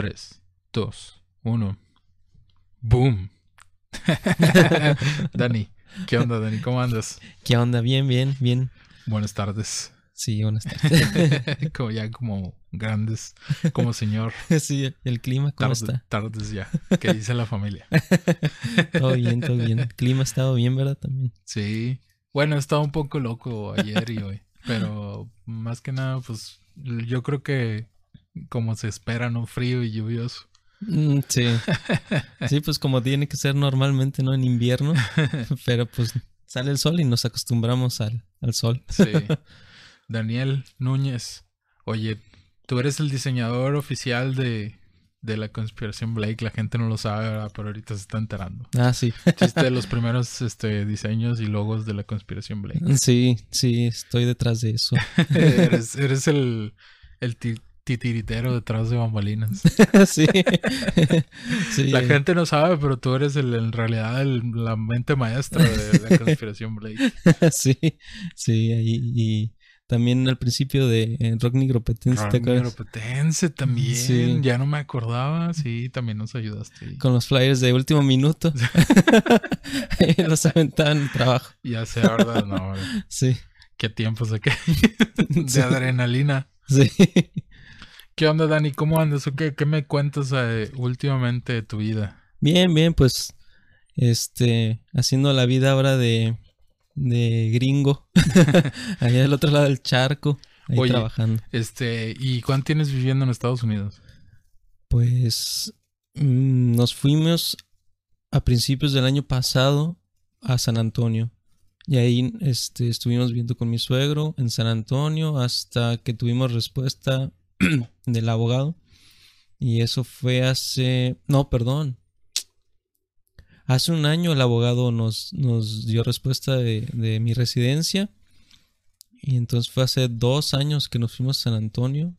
3, 2, 1. ¡Boom! Dani, ¿qué onda, Dani? ¿Cómo andas? ¿Qué onda? Bien, bien, bien. Buenas tardes. Sí, buenas tardes. como ya como grandes, como señor. sí, el clima, ¿cómo Tarde- está? Tardes ya. ¿Qué dice la familia? Todo bien, todo bien. El clima ha estado bien, ¿verdad? También. Sí. Bueno, he estado un poco loco ayer y hoy. Pero más que nada, pues yo creo que como se espera, ¿no? Frío y lluvioso. Mm, sí. Sí, pues como tiene que ser normalmente, ¿no? En invierno. Pero pues sale el sol y nos acostumbramos al, al sol. Sí. Daniel Núñez. Oye, tú eres el diseñador oficial de, de la conspiración Blake. La gente no lo sabe, ¿verdad? pero ahorita se está enterando. Ah, sí. Chiste de los primeros este, diseños y logos de la conspiración Blake. Sí, sí, estoy detrás de eso. eres, eres el, el titiritero detrás de bambalinas. sí. sí. La gente no sabe, pero tú eres el, en realidad el- la mente maestra de la conspiración Blake. sí, sí, ahí. Y también al principio de eh, Rock Nigropetense, ¿te acuerdas? Neuropetense también. Sí. Ya no me acordaba. Sí, también nos ayudaste. Con los flyers de último minuto. Los aventaban el trabajo. Ya sé, ¿verdad? No. Sí, qué tiempos de, qué? de Sí. adrenalina. sí. ¿Qué onda, Dani? ¿Cómo andas? ¿O qué, qué me cuentas eh, últimamente de tu vida? Bien, bien, pues, este, haciendo la vida ahora de, de gringo. Allá del otro lado del charco, ahí Oye. trabajando. Este, ¿y cuánto tienes viviendo en Estados Unidos? Pues, mm, nos fuimos a principios del año pasado a San Antonio. Y ahí este, estuvimos viendo con mi suegro en San Antonio hasta que tuvimos respuesta del abogado. Y eso fue hace... No, perdón. Hace un año el abogado nos, nos dio respuesta de, de mi residencia. Y entonces fue hace dos años que nos fuimos a San Antonio.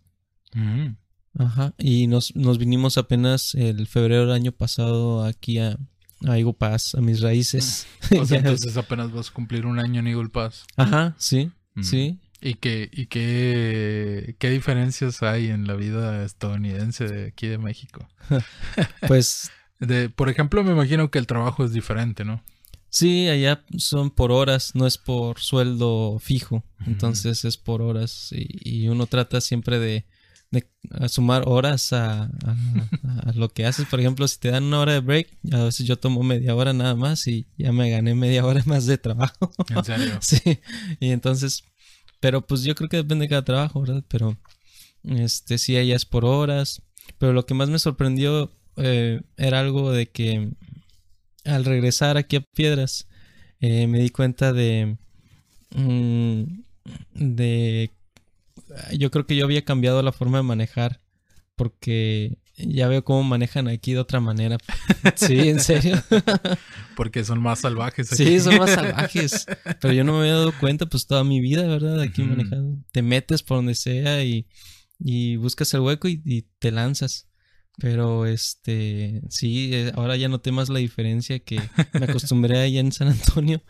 Mm. Ajá. Y nos, nos vinimos apenas el febrero del año pasado aquí a, a Eagle Pass, a mis raíces. O sea, Ya. entonces apenas vas a cumplir un año en Eagle Pass. Ajá, sí, Mm. sí. ¿Y, qué, y qué, qué diferencias hay en la vida estadounidense de aquí de México? Pues De, por ejemplo, me imagino que el trabajo es diferente, ¿no? sí, allá son por horas, no es por sueldo fijo. Entonces es por horas. Y, y uno trata siempre de, de sumar horas a, a- a lo que haces. Por ejemplo, si te dan una hora de break, a veces yo tomo media hora nada más y ya me gané media hora más de trabajo. En serio. Sí, y entonces, pero pues yo creo que depende de cada trabajo, ¿verdad? Pero, este, sí, allá es por horas. Pero lo que más me sorprendió eh, era algo de que al regresar aquí a Piedras, eh, me di cuenta de, mm, de, yo creo que yo había cambiado la forma de manejar porque ya veo cómo manejan aquí de otra manera. Sí, en serio. Porque son más salvajes aquí. Sí, son más salvajes. Pero yo no me había dado cuenta, pues toda mi vida, ¿verdad? Aquí Ujú. manejando. Te metes por donde sea y, y buscas el hueco y, y te lanzas. Pero este, sí, eh, ahora ya noté más la diferencia que me acostumbré allá en San Antonio.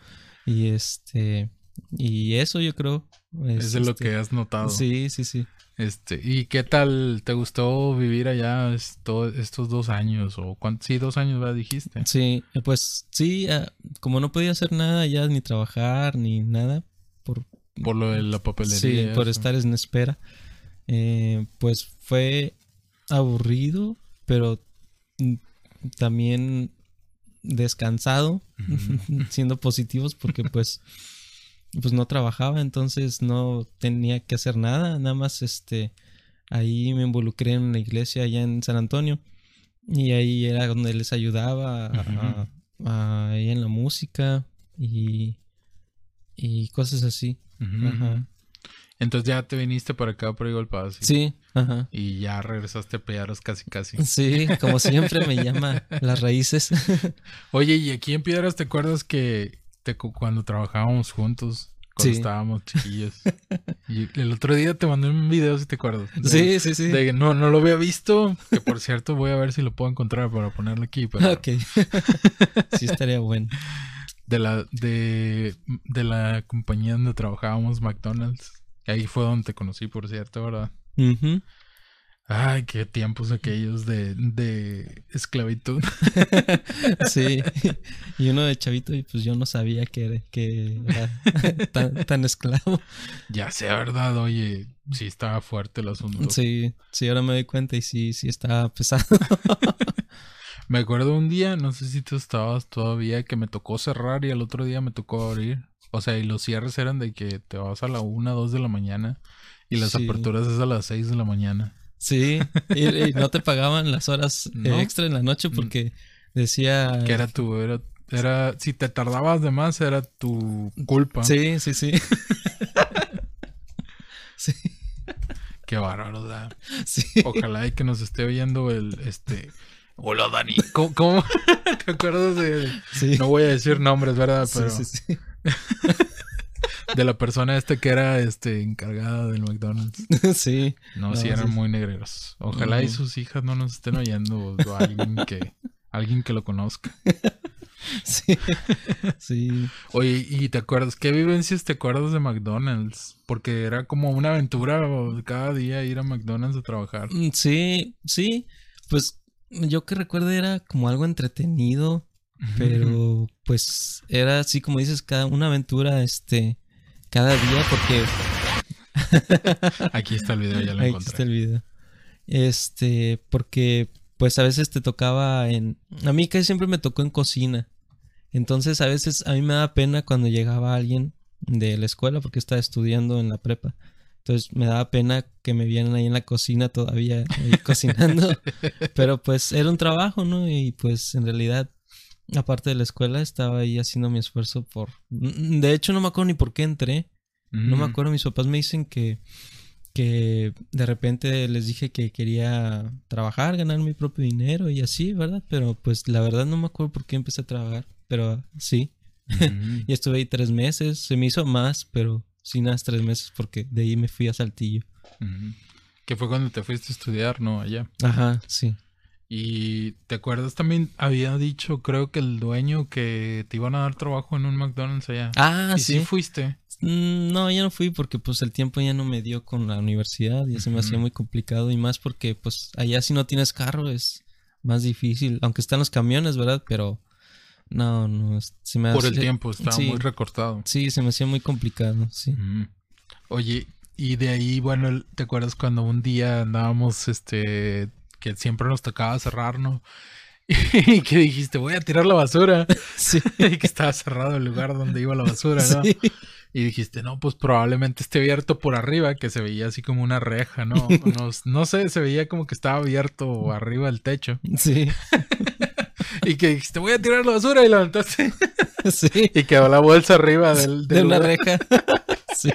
Y este, y eso yo creo. es de lo este, que has notado. Sí, sí, sí. Este, ¿y qué tal te gustó vivir allá esto- estos dos años? O cuántos, sí, dos años, ¿verdad? Dijiste. Sí, eh, pues sí, ah, como no podía hacer nada ya, ni trabajar, ni nada, por, Por lo de la papelería. Sí, por estar en espera. Eh, pues fue aburrido, pero mm, también descansado, siendo positivos, porque pues, pues no trabajaba, entonces no tenía que hacer nada, nada más este, ahí me involucré en una iglesia allá en San Antonio y ahí era donde les ayudaba a- a- a- ahí en la música y, y cosas así. Ajá. Entonces ya te viniste para acá por Pass. y- Sí, ajá. Y ya regresaste a Piedras casi casi. Sí, como siempre me llama las raíces. Oye, y aquí en Piedras, ¿te acuerdas que te, cuando trabajábamos juntos, cuando Sí. estábamos chiquillos? y el otro día te mandé un video, si te acuerdas. De- Sí, sí, sí. de no, no lo había visto, que por cierto voy a ver si lo puedo encontrar para ponerlo aquí. Pero Ok. sí, estaría bueno. de la de, de la compañía donde trabajábamos, McDonald's. Ahí fue donde te conocí, por cierto, ¿verdad? Ay, qué tiempos aquellos de, de esclavitud. sí. Y uno de chavito, y pues yo no sabía que era, que era tan, tan esclavo. Ya sé, ¿verdad? Oye, sí estaba fuerte el asunto. Sí, sí, ahora me doy cuenta y sí, sí estaba pesado. me acuerdo un día, no sé si tú estabas todavía, que me tocó cerrar y el otro día me tocó abrir. O sea, y los cierres eran de que te vas a la una, dos de la mañana y las Sí. aperturas es a las seis de la mañana. Sí, y, y no te pagaban las horas eh, No. extra en la noche porque decía... Que era tu, era, era, si te tardabas de más era tu culpa. Sí, sí, sí. sí, Qué bárbaro, ¿verdad? sí. Ojalá y que nos esté oyendo el, este... Hola, Dani. ¿Cómo, cómo? te acuerdas de...? sí. No voy a decir nombres, ¿verdad? Sí, Pero sí, sí. de la persona esta que era, este, encargada del McDonald's. Sí, No, No, sí eran sí. muy negreros. Ojalá y sus hijas no nos estén oyendo o, alguien que alguien que lo conozca. sí, sí. Oye, ¿y te acuerdas qué vivencias te acuerdas de McDonald's? Porque era como una aventura cada día ir a McDonald's a trabajar. Mm, Sí, sí. Pues yo que recuerdo era como algo entretenido, pero pues era así como dices, cada una aventura, este, cada día, porque Aquí está el video, ya lo encontré. está el video. Este, porque pues a veces te tocaba en... A mí casi siempre me tocó en cocina. Entonces a veces a mí me da pena cuando llegaba alguien de la escuela porque estaba estudiando en la prepa. Entonces me daba pena que me vieran ahí en la cocina todavía ahí cocinando. Pero pues era un trabajo, ¿no? Y pues en realidad, aparte de la escuela, estaba ahí haciendo mi esfuerzo por... De hecho no me acuerdo ni por qué entré. No me Mm. acuerdo, mis papás me dicen que, que de repente les dije que quería trabajar, ganar mi propio dinero y así, ¿verdad? Pero pues la verdad no me acuerdo por qué empecé a trabajar, pero sí. Mm. Y estuve ahí tres meses, se me hizo más, pero sí nada, más tres meses porque de ahí me fui a Saltillo. Mm. Que fue cuando te fuiste a estudiar, ¿no? Allá. Ajá, sí. Y te acuerdas también, había dicho, creo que el dueño que te iban a dar trabajo en un McDonald's allá. Ah, y sí sí. fuiste. Mm, No, ya no fui porque pues el tiempo ya no me dio con la universidad y se me hacía muy complicado y más porque pues allá si no tienes carro es más difícil, aunque están los camiones, ¿verdad? Pero no, no, se me Por el tiempo, estaba sí. muy recortado. Sí, se me hacía muy complicado, sí. Oye, y de ahí, bueno, ¿te acuerdas cuando un día andábamos, este, que siempre nos tocaba cerrar, ¿no? Y que dijiste, voy a tirar la basura. Sí. y que estaba cerrado el lugar donde iba la basura, ¿no? Sí. Y dijiste, no, pues probablemente esté abierto por arriba, que se veía así como una reja, ¿no? No, no sé, se veía como que estaba abierto arriba del techo. Sí. Y que dijiste, voy a tirar la basura y la aventaste. Sí. Y quedó la bolsa arriba del, De una reja. Sí.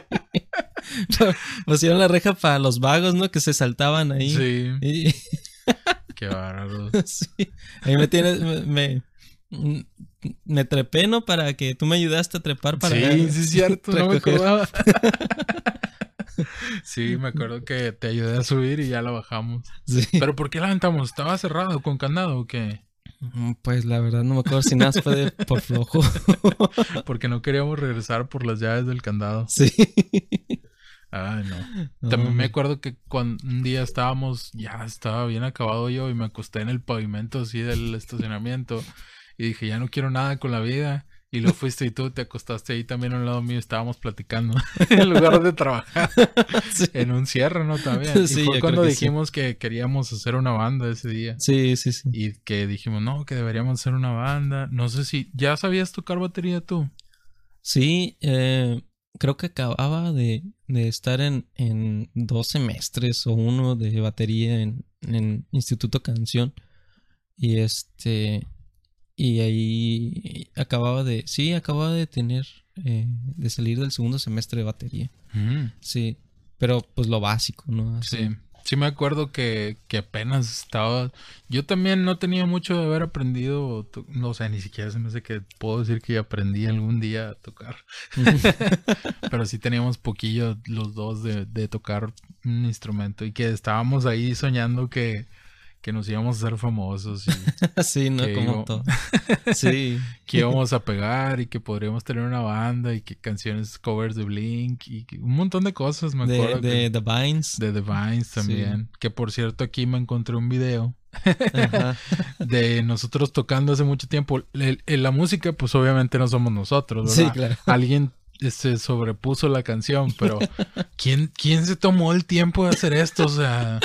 Pusieron la reja para los vagos, ¿no? Que se saltaban ahí. Sí, Y- qué bárbaro. Sí. Ahí me tienes, me, me, me trepé, ¿no? Para que tú me ayudaste a trepar para sí, sí es cierto, no me acordaba. sí, me acuerdo que te ayudé a subir y ya la bajamos. Sí. ¿Pero por qué la aventamos? ¿Estaba cerrado con candado o qué? Mm, Pues la verdad no me acuerdo si nada fue de- por flojo. Porque no queríamos regresar por las llaves del candado. Sí. Ay, no. No, También me acuerdo que cuando un día estábamos, ya estaba bien acabado yo y me acosté en el pavimento así del estacionamiento y dije, ya no quiero nada con la vida. Y luego fuiste y tú te acostaste ahí también a un lado mío y estábamos platicando en lugar de trabajar Sí. en un cierre, ¿no? También. Y Sí, fue yo cuando sí. dijimos que queríamos hacer una banda ese día. Sí, sí, sí. Y que dijimos, no, que deberíamos hacer una banda. No sé si, ¿ya sabías tocar batería tú? Sí, eh, creo que acababa de, de estar en, en dos semestres o uno de batería en, en Instituto Canción. Y este. Y ahí acababa de. Sí, acababa de tener. eh, de salir del segundo semestre de batería. Sí. Pero pues lo básico, ¿no? Así. Sí, sí me acuerdo que, que apenas estaba... Yo también no tenía mucho de haber aprendido, no o sea, ni siquiera se me hace que puedo decir que aprendí algún día a tocar, pero sí teníamos poquillo los dos de, de tocar un instrumento y que estábamos ahí soñando que, que nos íbamos a hacer famosos y sí, no, como todo. Sí. que íbamos a pegar y que podríamos tener una banda y que canciones covers de Blink y que- un montón de cosas, me De, acuerdo. de The Vines. de The Vines también. Que por cierto, aquí me encontré un video Ajá. de nosotros tocando hace mucho tiempo. El- el- la música, pues obviamente no somos nosotros, Sí, ¿verdad? claro. Alguien se sobrepuso la canción, pero ¿quién, ¿quién se tomó el tiempo de hacer esto? O sea,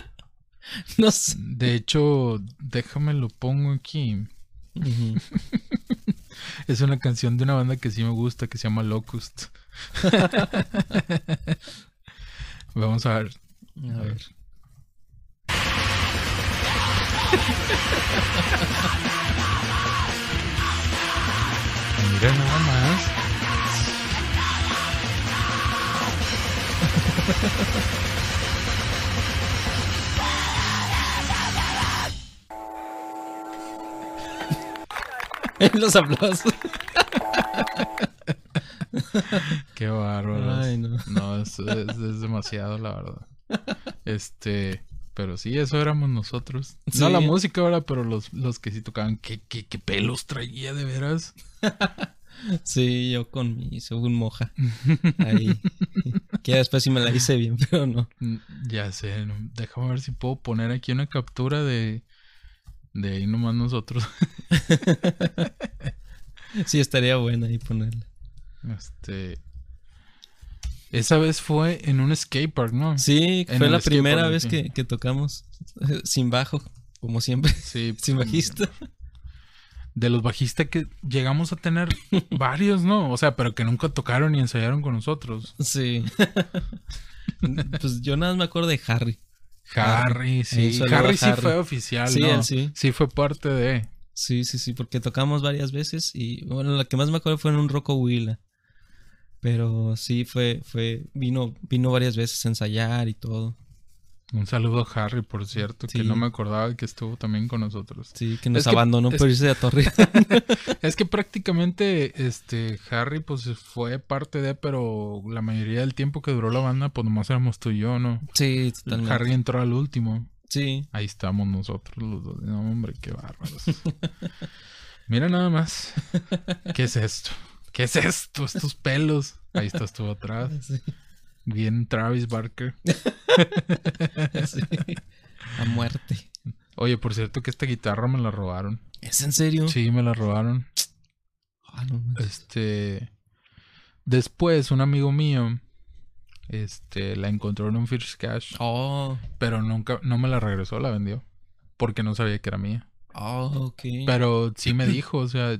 No sé. de hecho, déjame lo pongo aquí. Es una canción de una banda que sí me gusta, que se llama Locust. Vamos a ver. A ver. Mira nada más. Los aplausos. Qué bárbaro. No. No, es, es- es demasiado, la verdad. Este, pero sí, eso éramos nosotros. No la música ahora, pero los, los que sí tocaban, ¿qué, qué, qué pelos traía de veras? Sí, yo con mi según moja. Ahí. que después sí me la hice bien, pero no. Mm, Ya sé, déjame ver si puedo poner aquí una captura de, de ahí nomás nosotros. Sí, estaría buena ahí ponerla. Este, esa vez fue en un skate park, ¿no? Sí, En fue la primera skatepark vez que, que tocamos sin bajo, como siempre, Sí, sin bajista. de los bajistas que llegamos a tener varios, ¿no? O sea, pero que nunca tocaron ni ensayaron con nosotros. Sí. pues yo nada más me acuerdo de Harry. Harry, sí. Harry sí Harry. fue oficial, Sí, ¿no? él sí. Sí fue parte de... Sí, sí, sí, porque tocamos varias veces y bueno, la que más me acuerdo fue en un Rocco Huila. Pero sí fue, fue, vino, vino varias veces a ensayar y todo. Un saludo a Harry, por cierto, que no me acordaba que estuvo también con nosotros. Sí, que nos Es que- abandonó es- por irse a Torre. Es que prácticamente, este, Harry, pues fue parte de, pero la mayoría del tiempo que duró la banda, pues nomás éramos tú y yo, ¿no? sí, totalmente. Harry entró al último. Sí, Ahí estamos nosotros los dos. No, hombre, qué bárbaros. Mira nada más. ¿Qué es esto? ¿Qué es esto? Estos pelos. Ahí estás tú atrás. sí, Bien Travis Barker. sí. A muerte. Oye, por cierto que esta guitarra me la robaron. ¿Es en serio? Sí, me la robaron. Ah, no manches. Este. Después, un amigo mío. Este, la encontró en un First Cash. Oh, Pero nunca, no me la regresó, la vendió. Porque no sabía que era mía. oh, ok. Pero sí me dijo, o sea,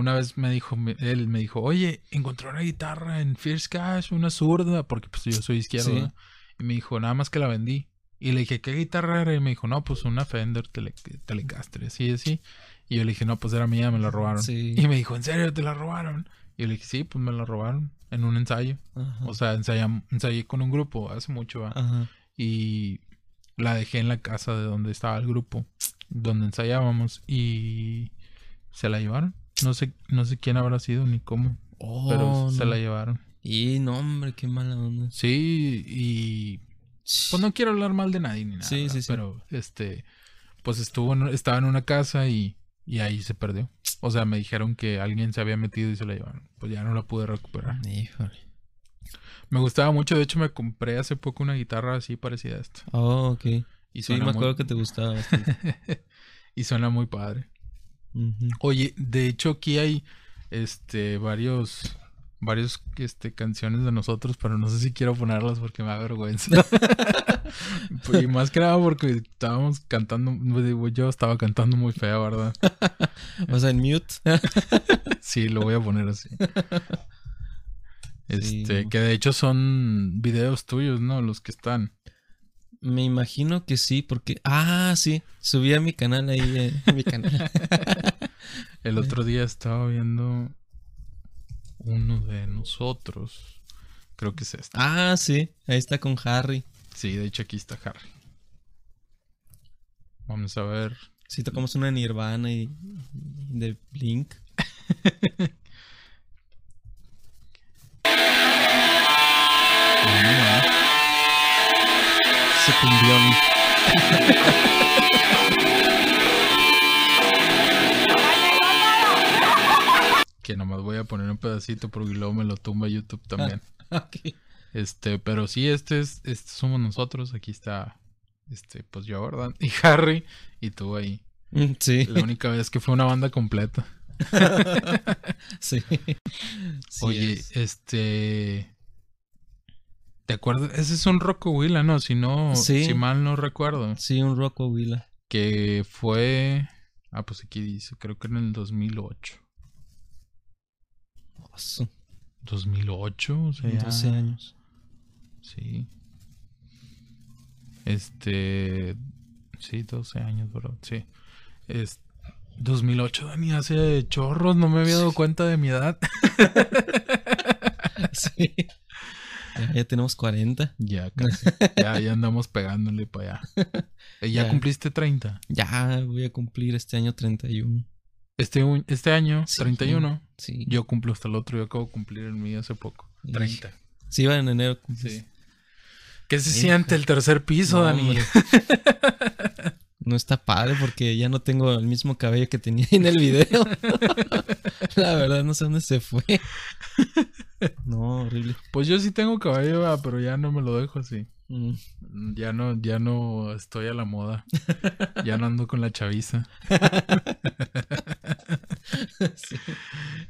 una vez me dijo, él me dijo, oye, encontré una guitarra en First Cash, una zurda, porque pues yo soy izquierdo. Y me dijo, nada más que la vendí. Y le dije, ¿qué guitarra era? Y me dijo, no, pues una Fender Tele Telecaster, así, así. Y yo le dije, no, pues era mía, me la robaron. Sí. Y me dijo, ¿en serio te la robaron? Y yo le dije, sí, pues me la robaron en un ensayo. Ajá. O sea, ensayam- ensayé con un grupo hace mucho, y la dejé en la casa de donde estaba el grupo, donde ensayábamos y se la llevaron. No sé, no sé quién habrá sido ni cómo, Oh, pero se no. la llevaron. Y no, hombre, qué mala onda. Sí, y pues no quiero hablar mal de nadie ni nada, Sí, sí, sí. pero este, pues estuvo, en- estaba en una casa y, y ahí se perdió. O sea, me dijeron que alguien se había metido y se la llevaron. Pues ya no la pude recuperar. Híjole. Me gustaba mucho, de hecho me compré hace poco una guitarra así parecida a esta. Oh, ok. Y Sí, me muy- acuerdo que te gustaba bastante. y suena muy padre. Oye, de hecho aquí hay este varios varios este canciones de nosotros, pero no sé si quiero ponerlas porque me da vergüenza. y más que nada porque estábamos cantando, yo estaba cantando muy fea, ¿verdad? O sea, en mute. Sí, lo voy a poner así. Sí, Este, que de hecho son videos tuyos, ¿no? Los que están. Me imagino que sí, porque. Ah, sí. Subí a mi canal ahí. eh, mi canal. El otro día estaba viendo uno de nosotros. Creo que es este. ah, sí. Ahí está con Harry. Sí, de hecho aquí está Harry. Vamos a ver. Sí, tocamos una Nirvana y. y de Blink. ese cumbión. que nomás voy a poner un pedacito porque luego me lo tumba YouTube también. Este, pero sí, este es, este somos nosotros, aquí está, este, pues yo, ¿verdad? Y Harry, y tú ahí. Mm, sí. La única vez que fue una banda completa. sí. Oye, este, ¿Te acuerdas? Ese es un Rockabilly, ¿no? Si no, Sí. si mal no recuerdo. Sí, un Rocco Willa. Que fue. Ah, pues aquí dice, creo que en el 2008. 2008, o sea, ya- 12 años. Sí. Este. Sí, 12 años, bro. Sí. Es 2008, Dani, hace chorros, no me había dado cuenta de mi edad. Sí. Ya, ya tenemos 40. ya, casi. Ya, ya andamos pegándole para allá. Eh, ¿Ya Ya. cumpliste 30? Ya voy a cumplir este año 31. Este, este año, Sí. 31. Sí. Yo cumplo hasta el otro, yo acabo de cumplir el mío hace poco. Y- 30. Sí, va en enero. cumples. Sí. ¿Qué se Hijo. siente el tercer piso, No, Dani? No está padre porque ya no tengo el mismo cabello que tenía en el video. La verdad no sé dónde se fue. No, horrible. Pues yo sí tengo cabello, ah, pero ya no me lo dejo así. Mm, Mm, Ya no, ya no estoy a la moda. Ya no ando con la chaviza. sí.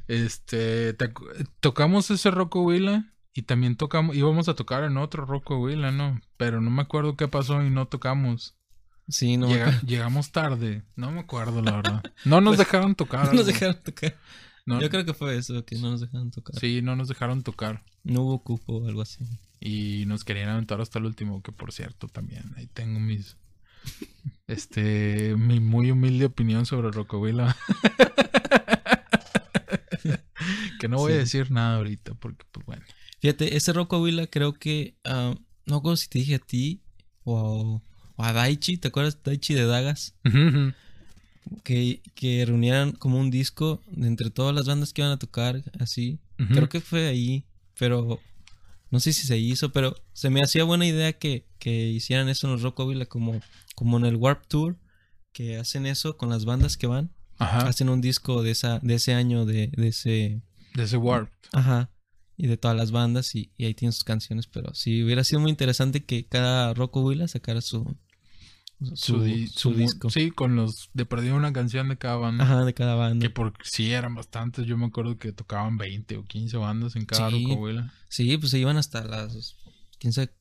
Este, tocamos ese Rocco Willa y también tocamos, íbamos a tocar en otro Rocco Willa, ¿no? Pero no me acuerdo qué pasó y no tocamos. Sí, no, Llega- llegamos tarde, no me acuerdo la verdad. No nos Pues, dejaron tocar. no nos dejaron tocar. No- Yo creo que fue eso, que no nos dejaron tocar. Sí, no nos dejaron tocar. No hubo cupo o algo así. Y nos querían aventar hasta el último, que por cierto también ahí tengo mis este mi muy humilde opinión sobre Rockovilla. que no voy a decir nada ahorita porque pues bueno. Fíjate, ese Rocco Willa creo que. ah, no recuerdo si te dije a ti o, o a Daichi. ¿Te acuerdas Daichi de Dagas? Que, que reunieran como un disco de entre todas las bandas que iban a tocar, así. Creo que fue ahí, pero no sé si se hizo, pero se me hacía buena idea que, que hicieran eso en los Rockaville como, como en el Warp Tour, que hacen eso con las bandas que van, Ajá. hacen un disco de esa, de ese año, de, de ese, De ese Warp. ajá, y de todas las bandas, y, y ahí tienen sus canciones, pero sí hubiera sido muy interesante que cada Rockaville sacara su, su, Su, di- su su- disco. Sí, con los de perdido una canción de cada banda. Ajá, de cada banda. Que por sí eran bastantes. Yo me acuerdo que tocaban 20 o 15 bandas en cada Sí. Sí, pues se iban hasta las. Quién sabe.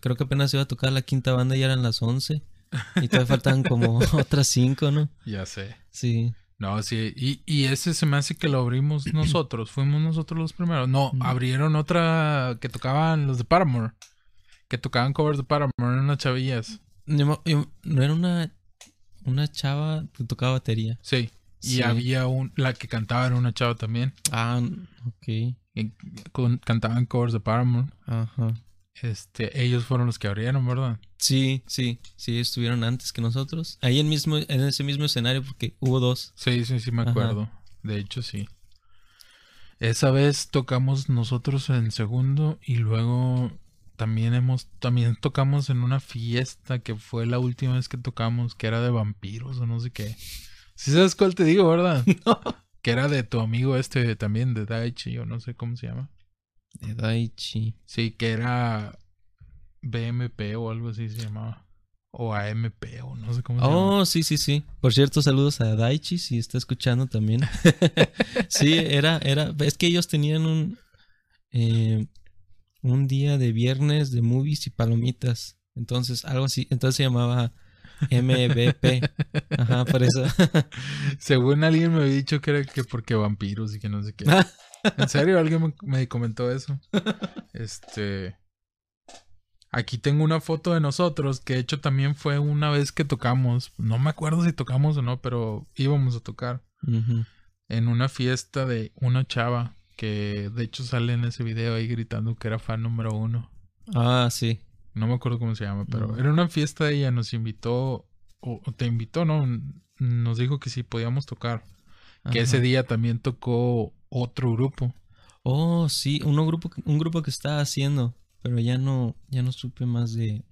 Creo que apenas iba a tocar la quinta banda y eran las 11. Y todavía faltaban como otras cinco, ¿no? Ya sé. Sí. No, sí, y, y ese se me hace que lo abrimos nosotros, fuimos nosotros los primeros. No, abrieron otra que tocaban los de Paramore, que tocaban covers de Paramore, unas chavillas. Yo me- yo- no era una. Una chava que tocaba batería. Sí, y Sí. había un, la que cantaba era una chava también, Ah, ok. y con- cantaban covers de Paramore. Ajá. Este, ellos fueron los que abrieron, ¿verdad? Sí, sí. Sí, estuvieron antes que nosotros. Ahí en, mismo, en ese mismo escenario, porque hubo dos. Sí, sí, sí me Ajá. acuerdo. De hecho, sí. Esa vez tocamos nosotros en segundo y luego también hemos también tocamos en una fiesta que fue la última vez que tocamos que era de vampiros o no sé qué. Si sabes cuál te digo, ¿verdad? Que era de tu amigo este también de Daichi o no sé cómo se llama. De Daichi. Sí, que era BMP o algo así se llamaba. O AMP o no sé cómo se llama. Oh, sí, sí, sí. Por cierto, saludos a Daichi si está escuchando también. sí, era, era, es que ellos tenían un, eh, un día de viernes de movies y palomitas. Entonces, algo así, entonces se llamaba MVP. Ajá, por eso. Según alguien me había dicho que era que porque vampiros y que no sé qué. En serio, alguien me, me comentó eso. Este. Aquí tengo una foto de nosotros, que de hecho también fue una vez que tocamos. No me acuerdo si tocamos o no, pero íbamos a tocar. En una fiesta de una chava que de hecho sale en ese video ahí gritando que era fan número uno. Ah, sí. No me acuerdo cómo se llama, pero No. era una fiesta de ella. Nos invitó, o, o te invitó, ¿no? Nos dijo que sí podíamos tocar. Que ese día también tocó otro grupo. Oh, sí, uno grupo, un grupo que estaba haciendo, pero ya no, ya no supe más de.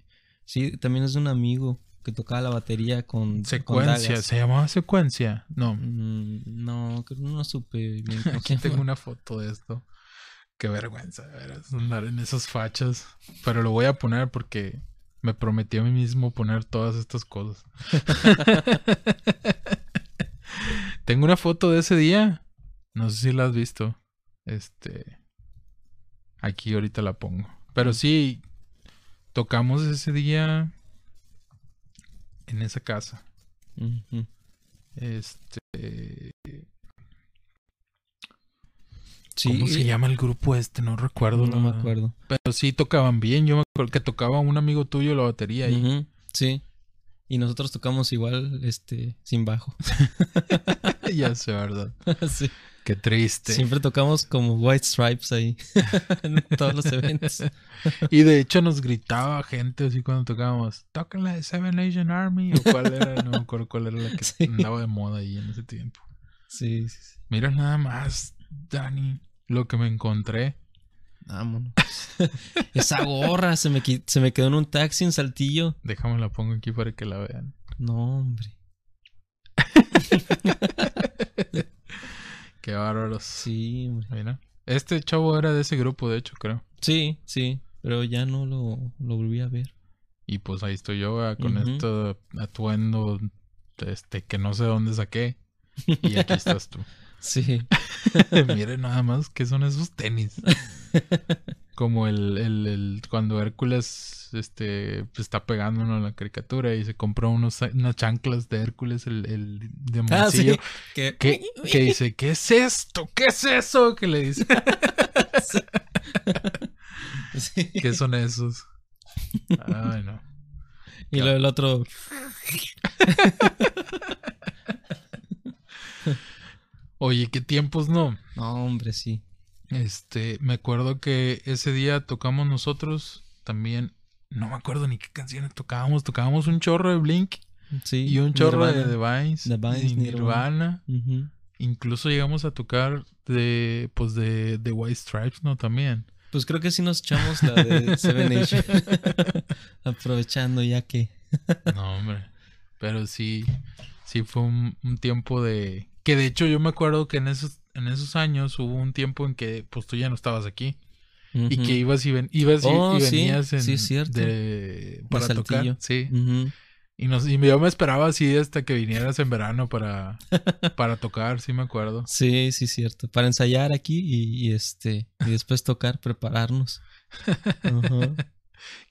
Sí, también es de un amigo. Que tocaba la batería con Secuencia, se llamaba secuencia. No, Mm, no, creo que no supe bien aquí tengo una foto de esto. Qué vergüenza, de veras, andar en esas fachas. Pero lo voy a poner porque me prometí a mí mismo poner todas estas cosas. tengo una foto de ese día. No sé si la has visto. Este. Aquí ahorita la pongo. Pero sí, tocamos ese día en esa casa. Este. Sí, ¿Cómo se llama el grupo este? No recuerdo. No la me acuerdo. Pero sí tocaban bien. Yo me acuerdo que tocaba un amigo tuyo la batería ahí. Sí. Y nosotros tocamos igual, este, sin bajo. ya sé, ¿verdad? Sí. Qué triste. Siempre tocamos como White Stripes ahí. en todos los eventos. Y de hecho nos gritaba gente así cuando tocábamos. Tocan la de Seven Asian Army. O cuál era, no me acuerdo cuál era la que Sí. andaba de moda ahí en ese tiempo. Sí, sí, sí. Mira nada más, Dani, lo que me encontré. Vámonos. Esa gorra se me, se me quedó en un taxi en Saltillo. Déjame la pongo aquí para que la vean. No, hombre. Qué bárbaros. Sí. Mira. Este chavo era de ese grupo, de hecho, creo. Sí, sí. Pero ya no lo, lo volví a ver. Y pues ahí estoy yo ¿verdad? con Ujú. este atuendo este que no sé dónde saqué. Y aquí estás tú. Sí. Miren nada más que son esos tenis. Como el, el, el- cuando Hércules este pues, está pegando ¿no? la caricatura y se compró unos, unas chanclas de Hércules, el, el de Ah, sí. Moncillo, Que, que, que dice, ¿qué es esto? ¿Qué es eso? Que le dice, Sí. ¿qué son esos? Ay, no. Y luego el otro. Oye, qué tiempos no. No, hombre, sí. Este, me acuerdo que ese día tocamos nosotros también. No me acuerdo ni qué canciones tocábamos. Tocábamos un chorro de Blink Sí. y un chorro Nirvana. de The Vines. The Vines, y Nirvana. Nirvana. Incluso llegamos a tocar de, pues de, de White Stripes, ¿no? También. Pues creo que sí nos echamos la de Seven Nation. Aprovechando ya que. No, hombre. Pero sí, sí fue un, un tiempo de... Que de hecho yo me acuerdo que en esos, en esos años hubo un tiempo en que pues tú ya no estabas aquí. Y que ibas y, ven- ibas y- Oh, y sí, venías en, sí, es cierto. de, para tocar. Sí. Y, nos, y yo me esperaba así hasta que vinieras en verano para, para tocar, sí me acuerdo. Sí, sí, cierto. Para ensayar aquí y, y este. Y después tocar, prepararnos.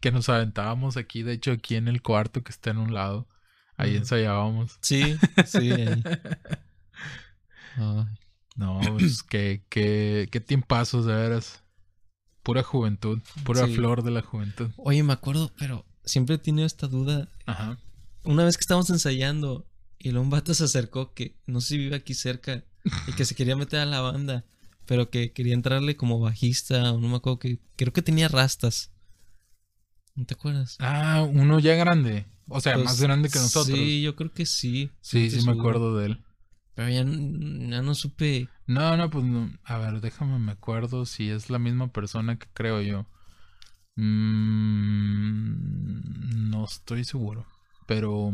Que nos aventábamos aquí, de hecho aquí en el cuarto que está en un lado. Ahí ensayábamos. Sí, sí. ahí. Ay, No, pues qué, qué, qué tiempazos de veras. Pura juventud, pura Sí. flor de la juventud. Oye, me acuerdo, pero siempre he tenido esta duda. Ajá. Una vez que estábamos ensayando y un vato se acercó que no sé si vive aquí cerca y que se quería meter a la banda, pero que quería entrarle como bajista o no me acuerdo que creo que tenía rastas. ¿No te acuerdas? Ah, uno ya grande. O sea, Pues, más grande que nosotros. Sí, yo creo que sí. Sí, sí me acuerdo de él. Pero ya, no supe. No, no, pues no. A ver, déjame me acuerdo si es la misma persona que creo yo. Mm, no estoy seguro. Pero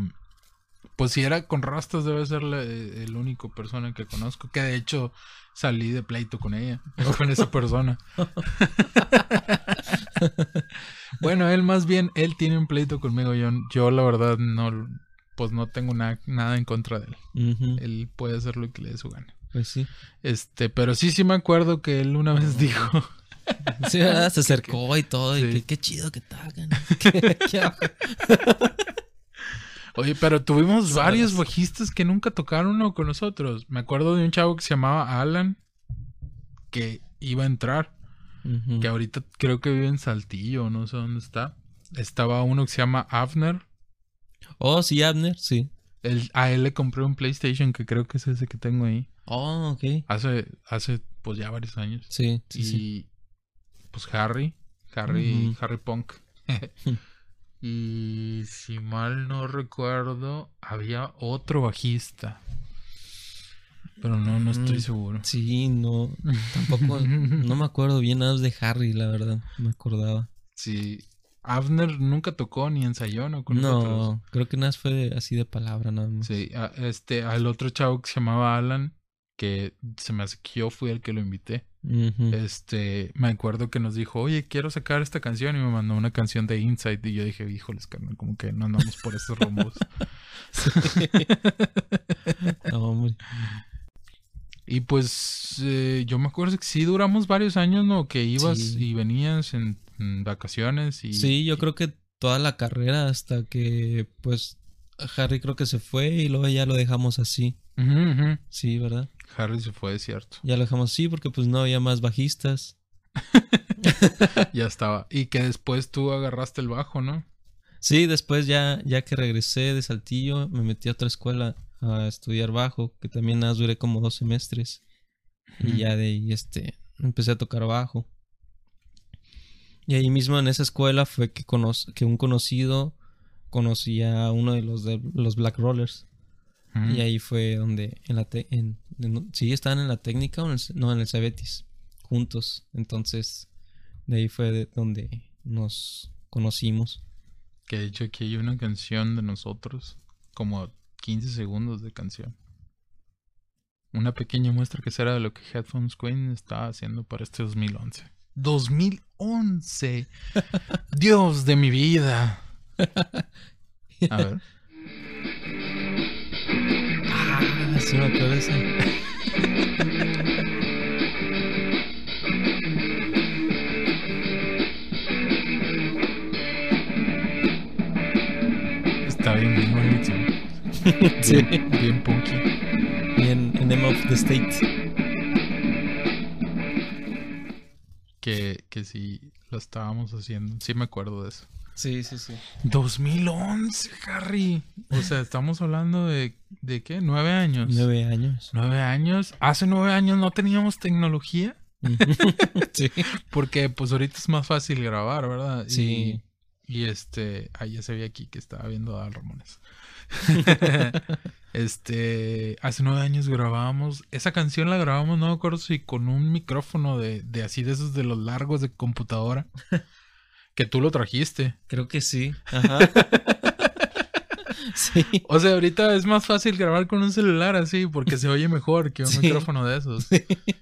pues si era con rastas debe ser la- el único persona que conozco. Que de hecho salí de pleito con ella. Con esa persona. bueno, él más bien, él tiene un pleito conmigo. Yo, yo la verdad no, pues no tengo na- nada en contra de él. Él puede hacer lo que le dé su gana. Pues sí. Este, pero sí, sí me acuerdo que él una vez dijo, Sí, ¿verdad? Se acercó y todo. Y que qué chido que. Qué- qué- oye, pero tuvimos varios bajistas que nunca tocaron uno con nosotros. Me acuerdo de un chavo que se llamaba Alan, que iba a entrar, que ahorita creo que vive en Saltillo, no sé dónde está. Estaba uno que se llama Avner. Oh, sí, Abner, sí. Él- a él le compré un PlayStation que creo que es ese que tengo ahí. Oh, ok. Hace, hace pues ya varios años. Sí, sí, y sí. pues Harry, Harry. Harry Punk. y si mal no recuerdo, había otro bajista. Pero no, no estoy Mm. seguro. Sí, no. Tampoco. no me acuerdo bien nada de Harry, la verdad. Me acordaba. Sí. Avner nunca tocó ni ensayó, ¿no? Con nosotros. No, creo que nada fue así de palabra nada más. Sí, a- este, al otro chavo que se llamaba Alan, que se me hace que yo fui el que lo invité. Este, me acuerdo que nos dijo, oye, quiero sacar esta canción y me mandó una canción de Inside y yo dije, híjoles, carnal, como que no andamos por esos rumbos. No, hombre. Y pues eh, yo me acuerdo que sí duramos varios años, ¿no? Que ibas Sí. y venías en, en vacaciones y... Sí, yo creo que toda la carrera hasta que pues Harry creo que se fue y luego ya lo dejamos así. Sí, ¿verdad? Harry se fue, es cierto. Ya lo dejamos así porque pues no había más bajistas. ya estaba. Y que después tú agarraste el bajo, ¿no? Sí, después ya, ya que regresé de Saltillo, me metí a otra escuela a estudiar bajo, que también nada más duré como dos semestres. Y ya de ahí este, empecé a tocar bajo. Y ahí mismo en esa escuela fue que, cono- que un conocido conocía a uno de los de los Black Rollers. Y ahí fue donde en la te- en, en- sí estaban en la técnica o en el, no en el Cebetis juntos. Entonces de ahí fue de donde nos conocimos. Que de hecho aquí hay una canción de nosotros, como 15 segundos de canción. Una pequeña muestra que será de lo que Headphones Queen está haciendo para este 2011. 2011. Dios de mi vida. A ver. Ah, me Sí. Bien, bien punky. Y en, en Emma of the State. Que, que sí lo estábamos haciendo. Sí me acuerdo de eso. Sí, sí, sí. 2011, Harry. O sea, estamos hablando de, ¿de qué? ¿Nueve años? Nueve años. ¿Nueve años? Hace nueve años no teníamos tecnología. sí. Porque pues ahorita es más fácil grabar, ¿verdad? Sí. Y, este, ahí ya se ve aquí que estaba viendo a Ramones. este, hace nueve años grabábamos, esa canción la grabamos, no me acuerdo si con un micrófono de, de así de esos de los largos de computadora. que tú lo trajiste. Creo que sí. Ajá. sí. O sea, ahorita es más fácil grabar con un celular así porque se oye mejor que un Sí. micrófono de esos.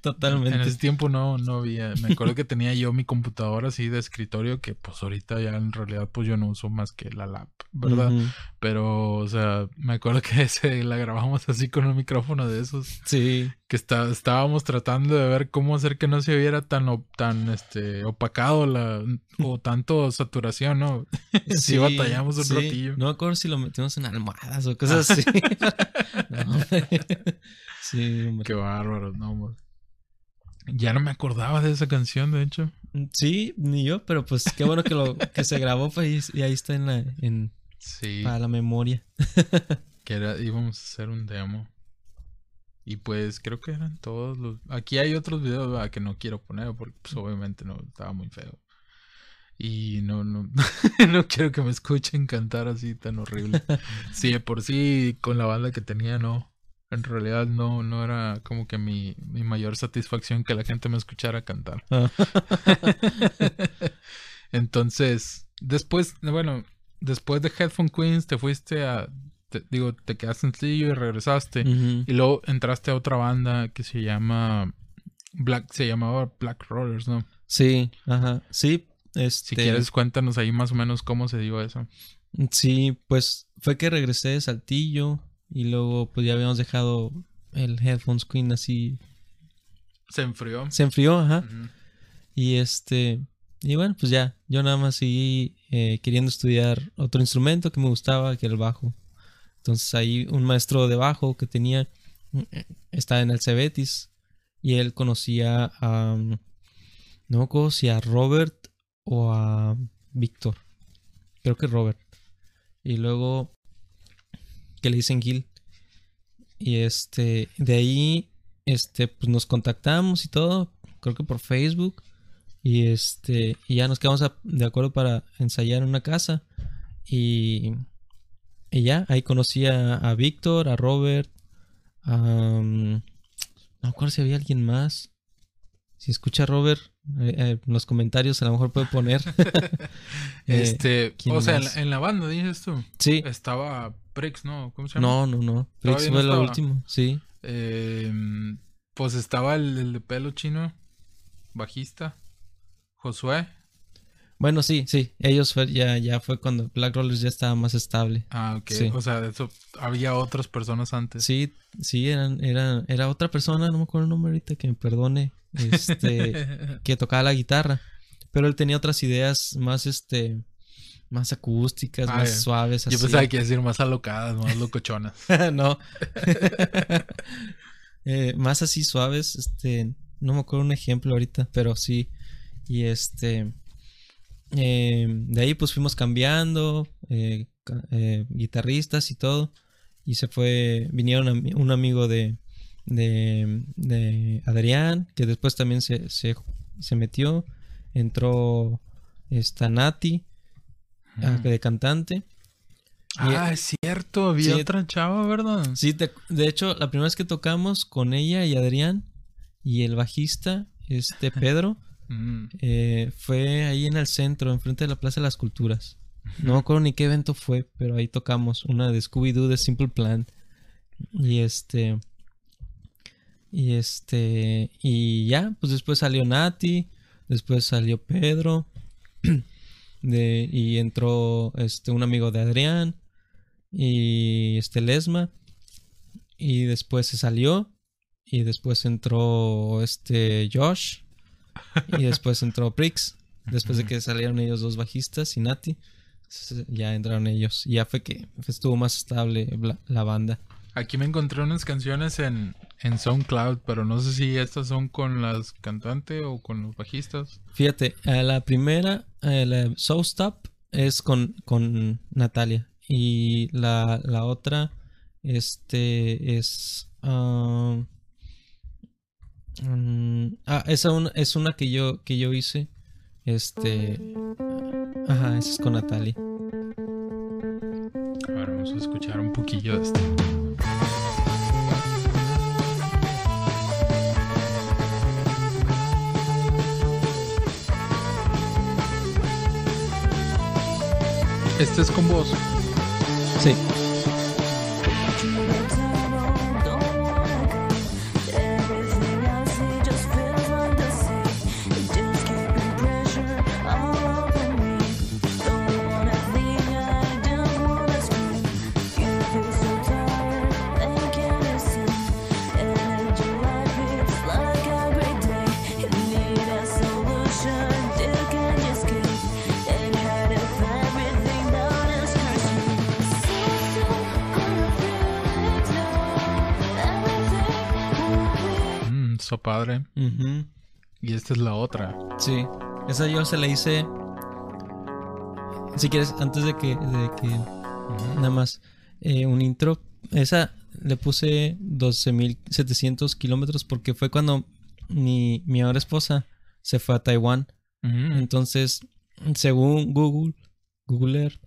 Totalmente. En ese tiempo no, no había. Me acuerdo que tenía yo mi computadora así de escritorio que pues ahorita ya en realidad pues yo no uso más que la lap, ¿verdad? Pero, o sea, me acuerdo que ese la grabamos así con un micrófono de esos Sí. que está, estábamos tratando de ver cómo hacer que no se viera tan, tan este, opacado la, o tanto saturación, ¿no? Sí, batallamos un sí. ratillo. No me acuerdo si lo metimos en almohadas o cosas así. No, sí, hombre. Qué bárbaro, no, hombre. Ya no me acordaba de esa canción, de hecho. Sí, ni yo, pero pues qué bueno que lo que se grabó pues, y ahí está en la en Sí. para la memoria. que era, íbamos a hacer un demo. Y pues creo que eran todos los... Aquí hay otros videos ¿verdad? que no quiero poner porque pues obviamente no estaba muy feo. Y no, no, no quiero que me escuchen cantar así tan horrible. Sí, de por sí con la banda que tenía no. En realidad no, no era como que mi, mi mayor satisfacción que la gente me escuchara cantar. Ah. Entonces, después, bueno, después de Headphone Queens te fuiste a, te- digo, te quedaste en Slillo y regresaste. Y luego entraste a otra banda que se llama Black, se llamaba Black Rollers, ¿no? Sí, ajá. Sí, este Si quieres cuéntanos ahí más o menos cómo se dio eso. Sí, pues fue que regresé de Saltillo y luego pues ya habíamos dejado el Headphones Queen así Se enfrió. se enfrió, ajá. Y este, y bueno, pues ya, yo nada más seguí eh, queriendo estudiar otro instrumento que me gustaba, que era el bajo. Entonces ahí un maestro de bajo que tenía, mm, estaba en el Cebetis y él conocía a, mm, no me si a Robert o a Víctor. Creo que Robert. Y luego que le dicen Gil. Y este, de ahí, este, pues nos contactamos y todo, creo que por Facebook. Y este, y ya nos quedamos a- de acuerdo para ensayar en una casa. Y, y ya, ahí conocí a, a Víctor, a Robert, a, mm, no acuerdo si había alguien más. si escucha Robert, eh, eh, en los comentarios a lo mejor puede poner. Eh, Este, ¿quién o sea, en la, en la banda, dices tú. sí. Estaba Prix, ¿no? ¿Cómo se llama? No, no, no. No fue lo estaba. último, sí. Eh, pues estaba el, el de pelo chino, bajista, Josué. Bueno, sí, sí. Ellos fue, ya, ya fue cuando Black Rollers ya estaba más estable. Ah, ok. Sí. O sea, eso había otras personas antes. Sí, sí, eran, eran, era otra persona, no me acuerdo el nombre ahorita, que me perdone, este, que tocaba la guitarra. Pero él tenía otras ideas más, este, más acústicas, Ah, más suaves. Yo así. pensaba que iba a decir más alocadas, más locochonas. no. Eh, más así suaves, este, no me acuerdo un ejemplo ahorita, pero sí. Y este, eh, de ahí pues fuimos cambiando, eh, eh, guitarristas y todo. Y se fue, vinieron un amigo de, de, de Adrián, que después también se, se, se metió. Entró esta Nati, ah, Mm. de cantante. Y- Ah, es cierto, había Sí. otra chava, ¿verdad? Sí, te- de hecho, la primera vez que tocamos con ella y Adrián y el bajista, este Pedro, Mm. eh, fue ahí en el centro, enfrente de la Plaza de las Culturas. No me acuerdo ni qué evento fue, pero ahí tocamos una de Scooby-Doo de Simple Plan. Y este. Y este. Y ya, pues después salió Nati, después salió Pedro. De, y entró este un amigo de Adrián y este Lesma y después se salió y después entró este Josh y después entró Prix después de que salieron ellos dos bajistas y Nati ya entraron ellos. Y ya fue que estuvo más estable la, la banda. Aquí me encontré unas canciones en, en SoundCloud, pero no sé si estas son con las cantantes o con los bajistas. fíjate eh, la primera eh, la So Stop es con, con Natalia. Y la, la otra este es ah, mm, ah, esa un- es una que yo que yo hice este ajá esa es con Natalia A ver, vamos a escuchar un poquillo de este. Este es con vos. sí padre. Y esta es la otra. Sí, esa yo se la hice. Si quieres, antes de que, de que nada más eh, un intro, esa le puse 12.700 kilómetros porque fue cuando mi, mi ahora esposa se fue a Taiwán. Entonces, según Google, Google Earth,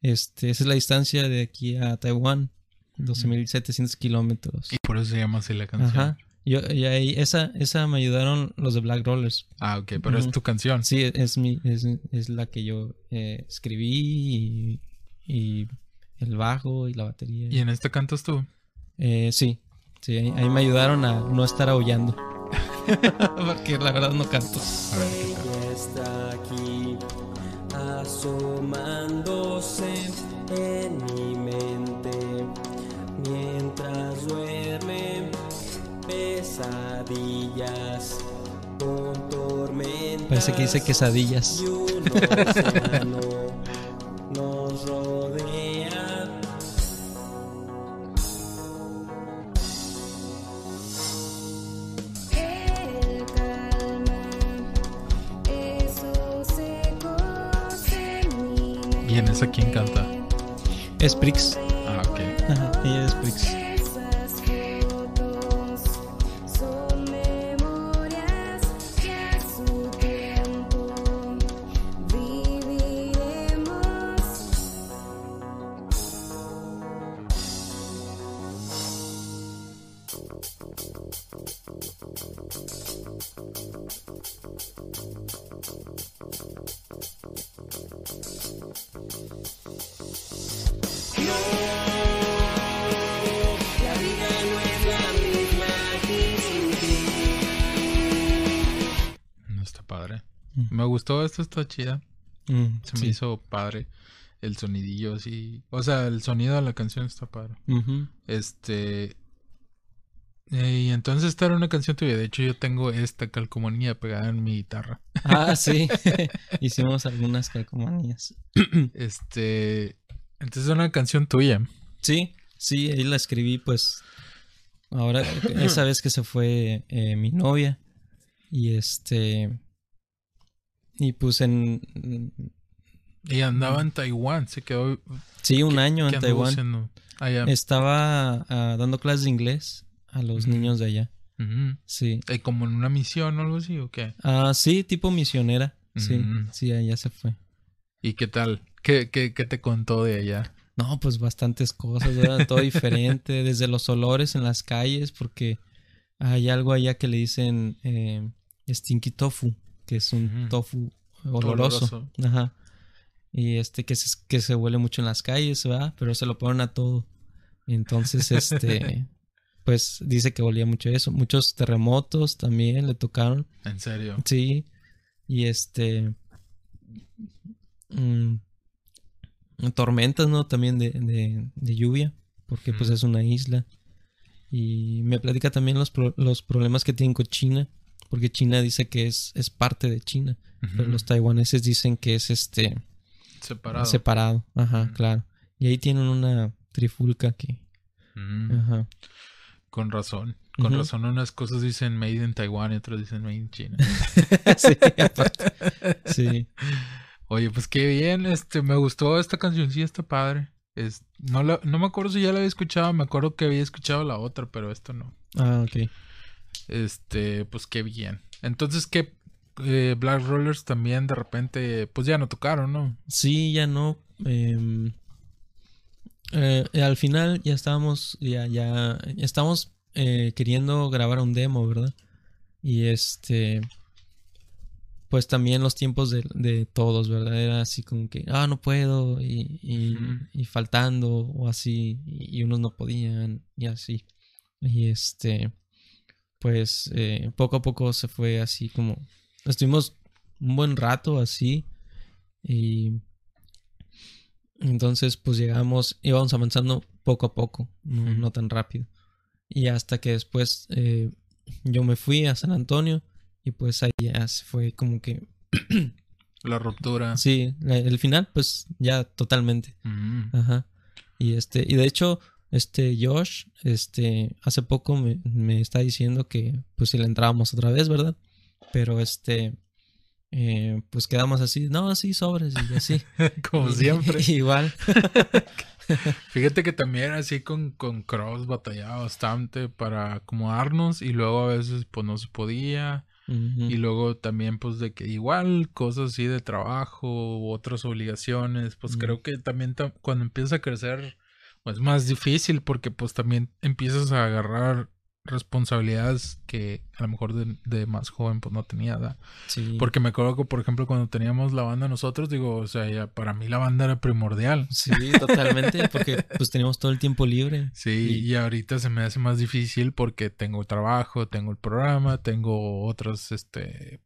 este, esa es la distancia de aquí a Taiwán, 12.700 kilómetros. Y por eso se llama así la canción. Ajá. Yo, y ahí, esa, esa me ayudaron los de Black Rollers. Ah, ok, pero es tu canción. Sí, es mi, es, es la que yo eh, escribí y, y el bajo y la batería. ¿Y en esta cantas tú? Eh, sí, sí, ahí, ahí me ayudaron a no estar aullando. Porque la verdad no canto. A ver, ¿qué tal? Ella está aquí asomándose Parece que dice quesadillas. y un océano nos rodea El calma, esos ecos en mi ¿Y en esa quién canta? Es Prix. Está chida. Mm, Se me hizo padre el sonidillo así. O sea, el sonido de la canción está padre. Este. Y entonces esta era una canción tuya. De hecho, yo tengo esta calcomanía pegada en mi guitarra. Ah, sí. Hicimos algunas calcomanías. Este. Entonces es una canción tuya. Sí, sí, ahí la escribí, pues. Ahora, esa vez que se fue eh, mi novia. Y este. Y pues en. Y andaba en Taiwán. Se quedó. Sí, un ¿qué- año en Taiwán. Allá. Estaba ah, dando clases de inglés a los niños de allá. Ujú. Sí. Eh, como en una misión o algo así, ¿o qué? Ah, sí, tipo misionera. Sí, sí, allá se fue. ¿Y qué tal? ¿Qué, qué, qué te contó de allá? No, pues bastantes cosas, ¿verdad? Todo diferente, desde los olores en las calles, porque hay algo allá que le dicen eh, stinky tofu, que es un tofu oloroso. Oloroso. Ajá. Y este que se, que se huele mucho en las calles, ¿verdad? Pero se lo ponen a todo. Entonces, este, pues dice que olía mucho eso. Muchos terremotos también le tocaron. En serio. Sí. Y este. mm, tormentas, ¿no? También de, de- de lluvia. Porque pues es una isla. Y me platica también los, pro- los problemas que tienen con China. Porque China dice que es, es parte de China. Pero los taiwaneses dicen que es este Separado. separado. Ajá, claro. Y ahí tienen una trifulca que. Mm, Ajá. Con razón. Con razón, unas cosas dicen made in Taiwán y otras dicen made in China. sí, aparte. Sí. Oye, pues qué bien, este, me gustó esta canción, sí está padre. Es, no, la- no me acuerdo si ya la había escuchado, me acuerdo que había escuchado la otra, pero esto no. Ah, ok. Este, pues qué bien. Entonces, ¿qué? Eh, Black Rollers también de repente, pues ya no tocaron, ¿no? Sí, ya no. em, eh, al final ya estábamos, ya, ya, ya estábamos eh, queriendo grabar un demo, ¿verdad? Y este, pues también los tiempos de, de todos, ¿verdad? Era así como que, ah, no puedo, y, y, faltando, o así, y, y unos no podían, y así. Y este, pues eh, poco a poco se fue así como, estuvimos un buen rato así, y entonces pues llegamos, íbamos avanzando poco a poco, no, no tan rápido. Y hasta que después eh, yo me fui a San Antonio y pues ahí ya se fue como que, La ruptura. sí, el final pues ya totalmente. Mm. Ajá. Y este, y de hecho, este Josh, este, hace poco me, me está diciendo que pues si le entrábamos otra vez, ¿verdad? Pero este, eh, pues quedamos así, no, sí, sobres y así. Como siempre. Igual. Fíjate que también así con, con Cross batallaba bastante para acomodarnos y luego a veces pues no se podía y luego también pues de que igual cosas así de trabajo u otras obligaciones pues Mm. creo que también ta- cuando empiezas a crecer pues más difícil porque pues también empiezas a agarrar responsabilidades que a lo mejor de, de más joven pues no tenía ¿verdad? Sí. porque me acuerdo que por ejemplo cuando teníamos la banda nosotros digo o sea ya para mí la banda era primordial Sí, totalmente, porque pues teníamos todo el tiempo libre. Sí, Y- y ahorita se me hace más difícil porque tengo trabajo, tengo el programa, tengo otras, este,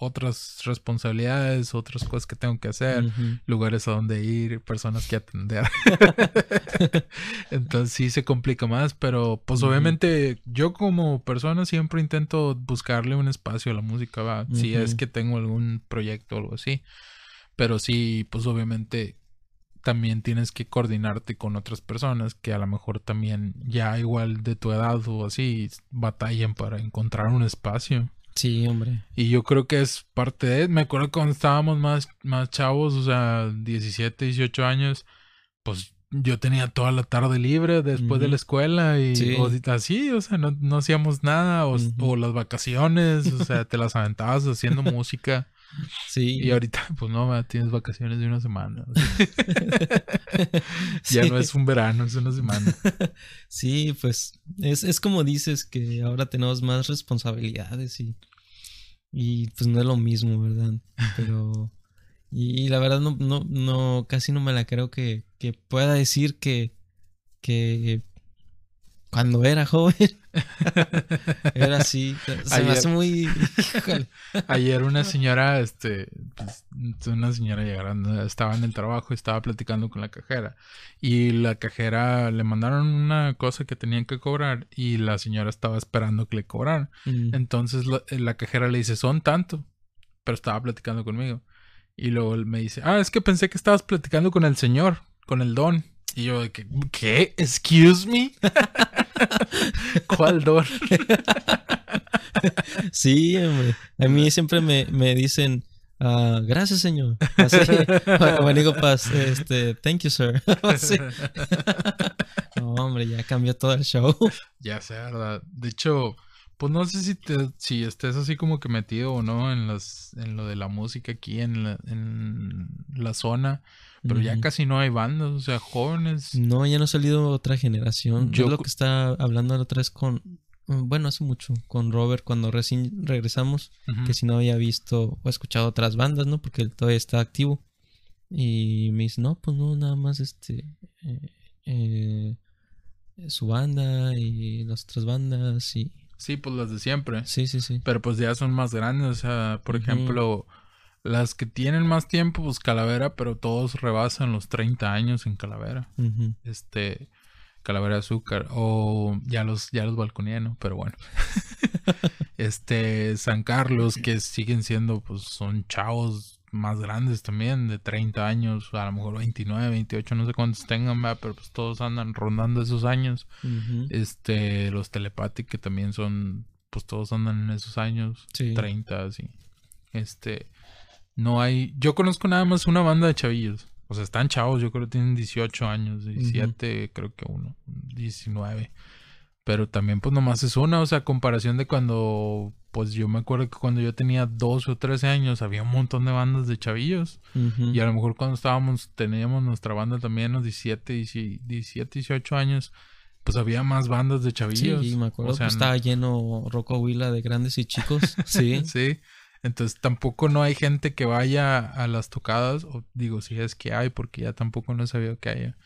otras responsabilidades, otras cosas que tengo que hacer, lugares a donde ir, personas que atender. Entonces sí se complica más, pero pues obviamente yo como persona siempre intento buscarle un espacio a la música, ¿va? Si es que tengo algún proyecto o algo así. Pero sí, pues obviamente también tienes que coordinarte con otras personas que a lo mejor también ya igual de tu edad o así batallan para encontrar un espacio. Sí, hombre. Y yo creo que es parte de... Me acuerdo cuando estábamos más, más chavos, o sea, 17, 18 años, pues yo tenía toda la tarde libre después de la escuela y Sí. o así, o sea, no, no hacíamos nada, o las vacaciones, o sea, te las aventabas haciendo música. Sí. Y ahorita, pues no, tienes vacaciones de una semana. ya no es un verano, es una semana. Sí, pues es, es como dices que ahora tenemos más responsabilidades y, y pues no es lo mismo, ¿verdad? Pero y, y la verdad no, no, no, casi no me la creo que, que pueda decir que, que cuando era joven era así. Se me hace muy... híjole. Ayer una señora, este, pues, una señora llegaron, estaba en el trabajo y estaba platicando con la cajera. Y la cajera le mandaron una cosa que tenían que cobrar y la señora estaba esperando que le cobraran. Mm, Entonces la, la cajera le dice, son tanto. Pero estaba platicando conmigo. Y luego él me dice, ah, es que pensé que estabas platicando con el señor, con el don. Y yo, que, ¿qué? ¿Excuse me? ¿Cuál don? Sí, hombre. A mí siempre me, me dicen, ah, gracias, señor. Así, o me digo, pas, este, thank you, sir. Así. No, hombre, ya cambió todo el show. Ya sé, ¿verdad? De hecho, pues no sé si te, si estés así como que metido o no en las, en lo de la música aquí en la, en la zona, pero ya casi no hay bandas, o sea, jóvenes. No, ya no ha salido otra generación. Yo lo que estaba hablando la otra vez con, bueno, hace mucho, con Robert cuando recién regresamos, que si no había visto o escuchado otras bandas, ¿no? Porque él todavía está activo. Y me dice, no, pues no, nada más este, eh, eh, su banda y las otras bandas y... Sí, pues las de siempre. Sí, sí, sí. Pero pues ya son más grandes, o sea, por ejemplo, las que tienen más tiempo, pues Calavera, pero todos rebasan los 30 años en Calavera. Este, Calavera de Azúcar, o ya los, ya los balconianos, pero bueno. este, San Carlos, que siguen siendo, pues son chavos más grandes también, de 30 años, a lo mejor 29, 28, no sé cuántos tengan, ¿verdad? pero pues todos andan rondando esos años. Este, los Telepathic que también son, pues todos andan en esos años, Sí. 30, así. Este, no hay, yo conozco nada más una banda de chavillos. O sea, están chavos, yo creo que tienen 18 años, 17, creo que uno, 19. Pero también, pues nomás es una, o sea, comparación de cuando, pues yo me acuerdo que cuando yo tenía 12 o 13 años había un montón de bandas de chavillos. Y a lo mejor cuando estábamos, teníamos nuestra banda también a los 17, 17, 17, 18 años, pues había más bandas de chavillos. Sí, me acuerdo O sea, que estaba lleno Rocco Huila de grandes y chicos. Sí. Sí. Entonces tampoco no hay gente que vaya a las tocadas, o digo, si es que hay, porque ya tampoco no he sabido que haya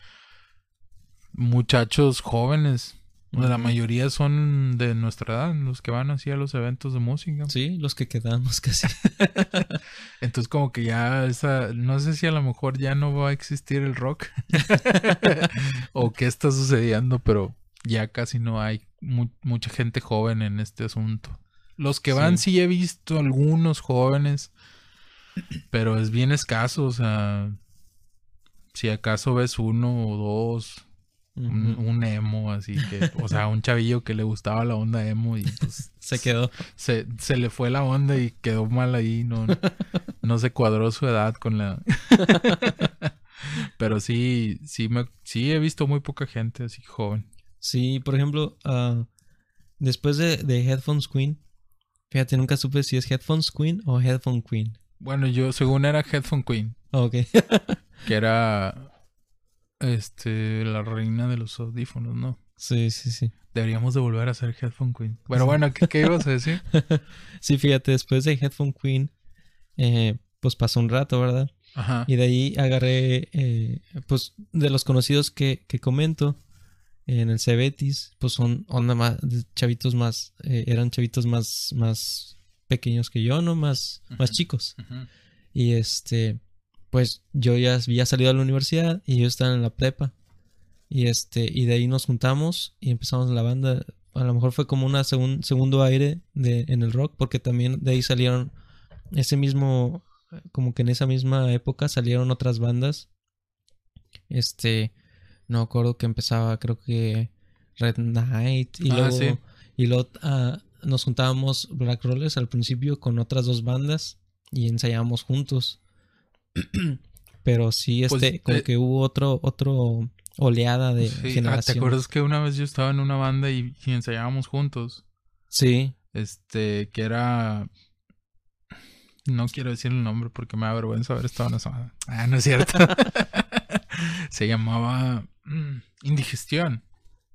muchachos jóvenes. La Ujú. mayoría son de nuestra edad, los que van así a los eventos de música. Sí, los que quedamos casi. Entonces como que ya esa, no sé si a lo mejor ya no va a existir el rock o qué está sucediendo, pero ya casi no hay mu- mucha gente joven en este asunto. Los que van Sí. sí he visto algunos jóvenes, pero es bien escaso, o sea, si acaso ves uno o dos, un, emo, así que, o sea, un chavillo que le gustaba la onda emo y pues Se quedó. se, se le fue la onda y quedó mal ahí, no, no se cuadró su edad con la... Pero sí, sí, me, sí he visto muy poca gente así joven. Sí, por ejemplo, ah, después de, de Headphones Queen, fíjate, nunca supe si es Headphones Queen o Headphone Queen. Bueno, yo según era Headphone Queen, Ok. que era este la reina de los audífonos, ¿no? sí, sí, sí. Deberíamos de volver a ser Headphone Queen. Pero bueno, ¿qué, qué ibas a decir? Sí, fíjate, después de Headphone Queen, eh, pues pasó un rato, ¿verdad? Ajá. Y de ahí agarré, eh, pues, de los conocidos que, que comento en el Cebetis, pues son onda más, chavitos más, eh, eran chavitos más, más pequeños que yo, ¿no? Más, más chicos. Y este, pues yo ya había salido a la universidad y ellos estaban en la prepa. Y este, y de ahí nos juntamos y empezamos la banda. A lo mejor fue como un segundo aire de, en el rock, porque también de ahí salieron ese mismo, como que en esa misma época salieron otras bandas. Este, no acuerdo que empezaba, creo que Red Knight y Ah, luego, sí. y luego ah, nos juntábamos Black Rollers al principio con otras dos bandas y ensayábamos juntos. Pero sí, Pues, este, como eh, que hubo otro, otro oleada de Sí. Ah, ¿Te acuerdas que una vez yo estaba en una banda y, y ensayábamos juntos? Sí, Este, que era. No quiero decir el nombre porque me da vergüenza haber estado en esa. Ah, no es cierto. Se llamaba mm, Indigestión.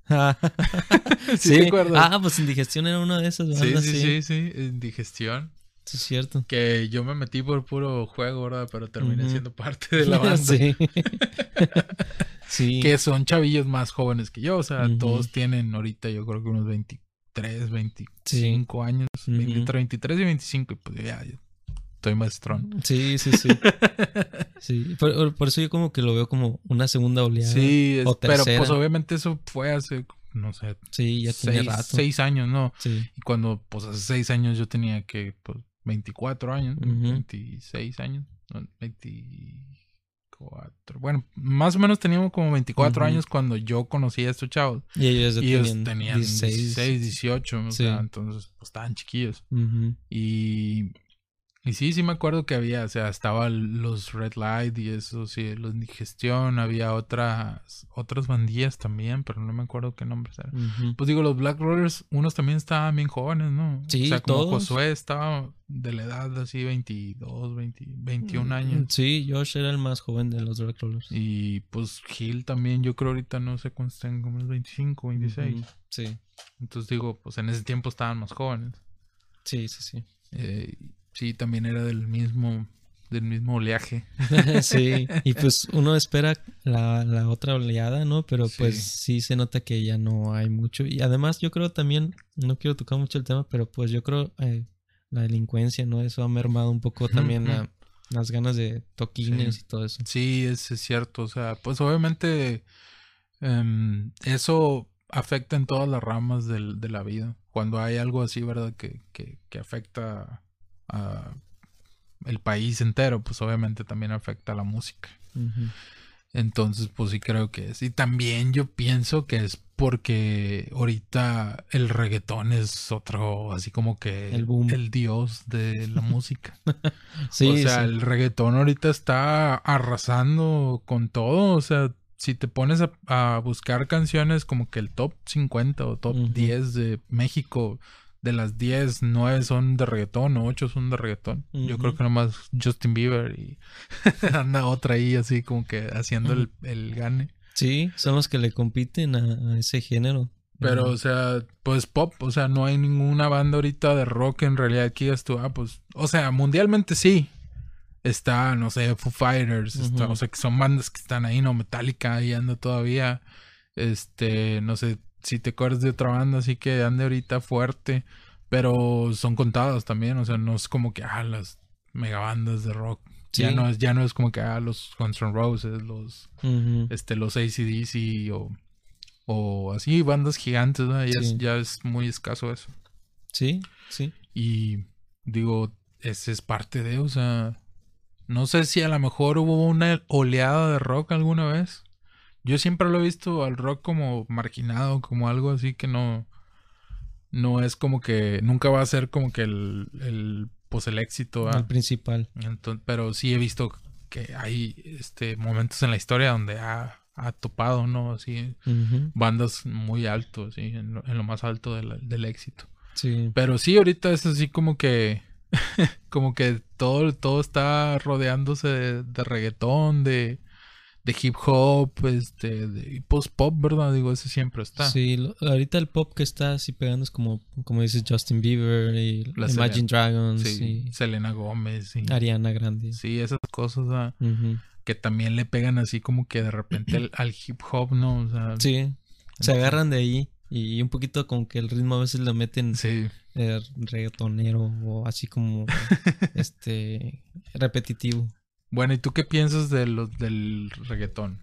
¿Sí te acuerdas? Ah, pues indigestión era una de esas Sí, bandas, sí, sí. sí, sí, Indigestión. Sí, es cierto. Que yo me metí por puro juego, ¿verdad? Pero terminé siendo parte de la banda. sí. sí. Que son chavillos más jóvenes que yo. O sea, todos tienen ahorita yo creo que unos 23, 25 años. Ujú. Entre 23 y 25. Y pues ya, yo estoy maestrón. Sí, sí, sí. sí. Por, eso yo como que lo veo como una segunda oleada. Sí, es- O pero pues obviamente eso fue hace, no sé, Sí, ya seis, rato. seis años, ¿no? Sí. Y cuando, pues hace seis años yo tenía que, pues, 24 años, ¿no? Ujú. 26 años, no, 24. Bueno, más o menos teníamos como 24 Ujú. años cuando yo conocí a estos chavos. Y ellos Y ellos tenían, tenían 16, 18, o Sí. sea, entonces, pues estaban chiquillos. Ujú. Y, y sí, sí me acuerdo que había, o sea, estaba los Red Light y eso, sí, los Digestión, había otras, otras bandillas también, pero no me acuerdo qué nombres eran. Pues digo, los Black Rollers, unos también estaban bien jóvenes, ¿no? Sí, o sea, como todos. Josué estaba de la edad así 22, 20, 21 años. Sí, Josh era el más joven de los Black Rollers. Y pues Gil también, yo creo ahorita no sé cuántos tengo, como unos 25, 26. Ujú. Sí, Entonces digo, pues en ese tiempo estaban más jóvenes. sí, sí, sí. Eh, sí, también era del mismo, del mismo oleaje. sí, y pues uno espera la, la otra oleada, ¿no? Pero pues sí se nota que ya no hay mucho. Y además yo creo también, no quiero tocar mucho el tema, pero pues yo creo eh, la delincuencia, ¿no? Eso ha mermado un poco también la- las ganas de toquines Sí. y todo eso. Sí, es, es cierto. O sea, pues obviamente em, eso afecta en todas las ramas del- de la vida. Cuando hay algo así, ¿verdad? Que, que, que afecta a el país entero, pues obviamente también afecta a la música. Entonces, pues sí creo que es. Y también yo pienso que es porque ahorita el reggaetón es otro, así como que El boom. el dios de la música. Sí, o sea, sí. el reggaetón ahorita está arrasando con todo. O sea, si te pones a, a buscar canciones como que el top 50 o top Ujú. 10 de México, de las 10, 9 son de reggaetón o 8 son de reggaetón. Yo creo que nomás Justin Bieber y anda otra ahí así como que haciendo el, el gane. Sí, son los que le compiten a, a ese género. Pero, o sea, pues pop, o sea, no hay ninguna banda ahorita de rock en realidad aquí digas tú, ah, pues, o sea, mundialmente sí. Está, no sé, Foo Fighters, está- Ujú. o sea, que son bandas que están ahí, no, Metallica ahí anda todavía. Este, no sé si te acuerdas de otra banda así que ande ahorita fuerte, pero son contadas también, o sea, no es como que, ah, las megabandas de rock. Ya no es, ya no es como que, ah, los Guns N' Roses, los Ujú. este, los ACDC o, o así, bandas gigantes, ¿no? ya, es, ya es muy escaso eso. Sí, sí. Y digo, ese es parte de, o sea, no sé si a lo mejor hubo una oleada de rock alguna vez. Yo siempre lo he visto al rock como marginado, como algo así que no, no es como que, nunca va a ser como que el, el pues el éxito, ¿va? El principal. Entonces, pero sí he visto que hay este momentos en la historia donde ha, ha topado, ¿no? Así, bandas muy altos, ¿sí? en, lo, en lo más alto del, del éxito. Sí. Pero sí, ahorita es así como que, como que todo, todo está rodeándose de, de reggaetón, de, de hip hop, este, de post pop, ¿verdad? Digo, ese siempre está. Sí, lo- ahorita el pop que está así pegando es como, como dices, Justin Bieber y La Imagine Dragons Sí, y Selena Gómez, y, Ariana Grande. sí, esas cosas. Ujú. que también le pegan así como que de repente al, al hip hop, ¿no? O sea, Sí, se agarran de ahí y un poquito como que el ritmo a veces lo meten sí. eh, reggaetonero o así como este repetitivo. Bueno, ¿y tú qué piensas de los del reggaetón?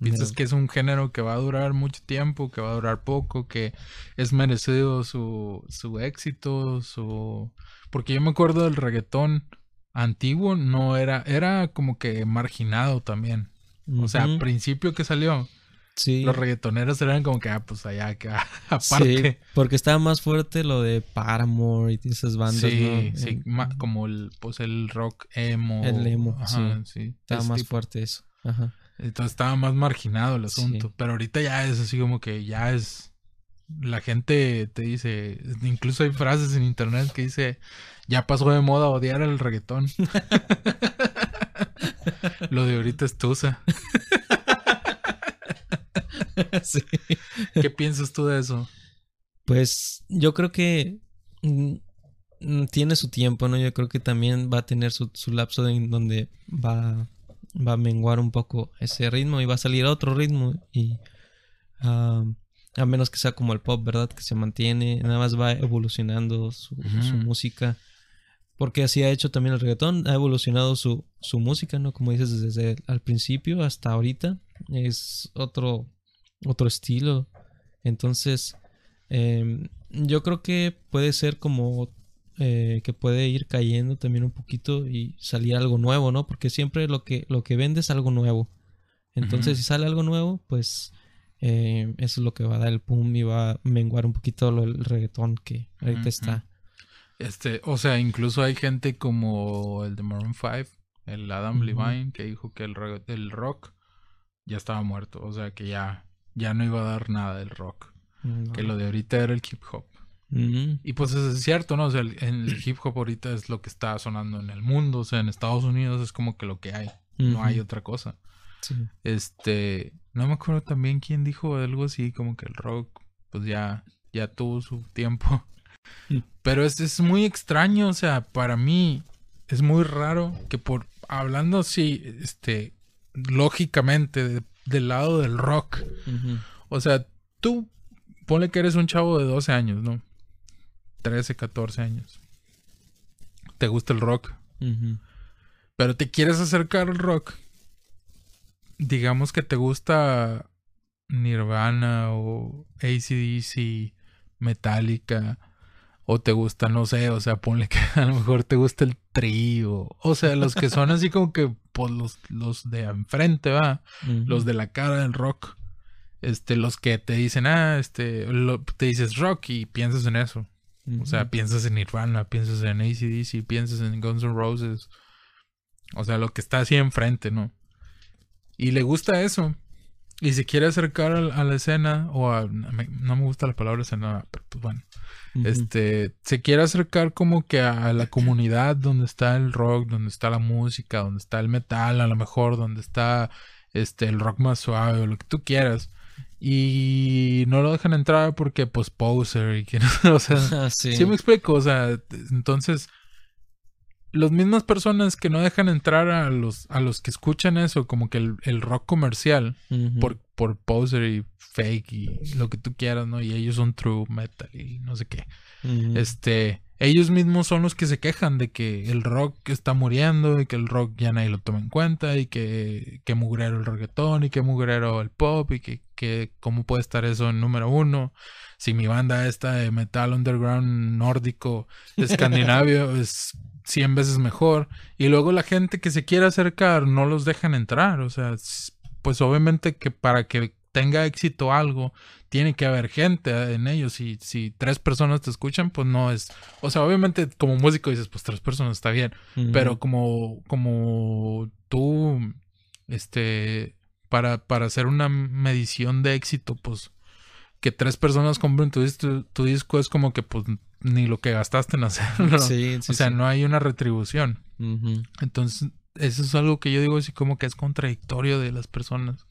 ¿Piensas que es un género que va a durar mucho tiempo, que va a durar poco, que es merecido su, su éxito, su... Porque yo me acuerdo del reggaetón antiguo, no era, era como que marginado también. O sea, al principio que salió, sí. los reggaetoneros eran como que, ah, pues allá, acá, aparte. Sí, porque estaba más fuerte lo de Paramore y esas bandas, Sí, ¿no? sí, ma- como el, pues el rock emo. El emo, Ajá, sí. Estaba más tipo. fuerte eso. Ajá. Entonces estaba más marginado el Sí. asunto. Pero ahorita ya es así como que ya es. la gente te dice, incluso hay frases en internet que dice, ya pasó de moda odiar el reggaetón. Lo de ahorita es tusa. Sí. ¿Qué piensas tú de eso? Pues yo creo que mm, mm, tiene su tiempo, ¿no? Yo creo que también va a tener su, su lapso en donde va, va a menguar un poco ese ritmo y va a salir otro ritmo y a menos que sea como el pop, ¿verdad? Que se mantiene, nada más va evolucionando su, música. Porque así ha hecho también el reggaetón, ha evolucionado su, su música, ¿no? Como dices, desde el- al principio hasta ahorita. Es otro, otro estilo. Entonces, em, yo creo que puede ser como eh, que puede ir cayendo también un poquito y salir algo nuevo, ¿no? Porque siempre lo que, lo que vende es algo nuevo. Entonces, si sale algo nuevo, pues eh, eso es lo que va a dar el pum y va a menguar un poquito lo, el reggaetón que ahorita está. Este, o sea, incluso hay gente como el de Maroon 5, el Adam. Levine, que dijo que el, el rock ya estaba muerto. O sea, que ya, ya no iba a dar nada del rock. Que lo de ahorita era el hip hop. Mm, Y pues es cierto, ¿no? O sea, el, el hip hop ahorita es lo que está sonando en el mundo. O sea, en Estados Unidos es como que lo que hay. No hay otra cosa. sí. Este, no me acuerdo también quién dijo algo así, como que el rock, pues ya, ya tuvo su tiempo. Mm. Pero es, es muy extraño, o sea, para mí es muy raro que por, hablando así, este, lógicamente, de- del lado del rock, o sea, tú, ponle que eres un chavo de 12 años, ¿no? 13, 14 años. Te gusta el rock, pero te quieres acercar al rock, digamos que te gusta Nirvana o ACDC, Metallica, o te gusta, no sé, o sea, ponle que a lo mejor te gusta el trío, o sea, los que son así como que, pues los, los de enfrente, va, los de la cara del rock, este, los que te dicen, ah, este, lo- te dices rock y piensas en eso. O sea, piensas en Nirvana, piensas en ACDC, piensas en Guns N' Roses. O sea, lo que está así enfrente, ¿no? Y le gusta eso. Y se quiere acercar a, a la escena, o a. no me gusta la palabra escena, pero pues bueno. Este. Se quiere acercar como que a la comunidad donde está el rock, donde está la música, donde está el metal, a lo mejor, donde está este el rock más suave, o lo que tú quieras. Y no lo dejan entrar porque, pues, poser y que no. O sea. Sí. Sí me explico, o sea, entonces las mismas personas que no dejan entrar a los a los que escuchan eso, como que el, el rock comercial por por poser y fake y lo que tú quieras, ¿no? Y ellos son true metal y no sé qué. Este, ellos mismos son los que se quejan de que el rock está muriendo y que el rock ya nadie lo toma en cuenta y que, que mugrero el reggaetón y que mugrero el pop y que, que cómo puede estar eso en número uno. Si mi banda esta de metal underground nórdico escandinavio es 100 veces mejor. Y luego la gente que se quiere acercar no los dejan entrar. O sea, pues obviamente que para que tenga éxito algo, tiene que haber gente en ellos. Si, si tres personas te escuchan, pues no es. O sea, obviamente como músico dices, pues tres personas está bien. Pero como, como tú, este, para, para hacer una medición de éxito, pues que tres personas compren tu, dis- tu disco es como que pues ni lo que gastaste en hacerlo. Sí, sí, o sea, sí. no hay una retribución. Entonces, eso es algo que yo digo así como que es contradictorio de las personas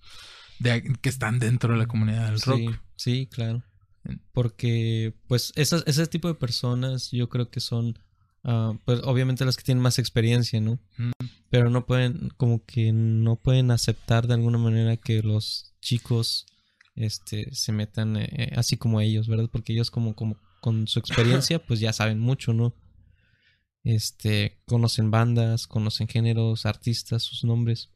de, que están dentro de la comunidad del Sí, rock. sí, claro. Mm. Porque, pues, esas, ese tipo de personas yo creo que son, ah, pues, obviamente las que tienen más experiencia, ¿no? Mm. Pero no pueden, como que no pueden aceptar de alguna manera que los chicos, este, se metan eh, eh, así como ellos, ¿verdad? Porque ellos como, como, con su experiencia, pues ya saben mucho, ¿no? Este, conocen bandas, conocen géneros, artistas, sus nombres.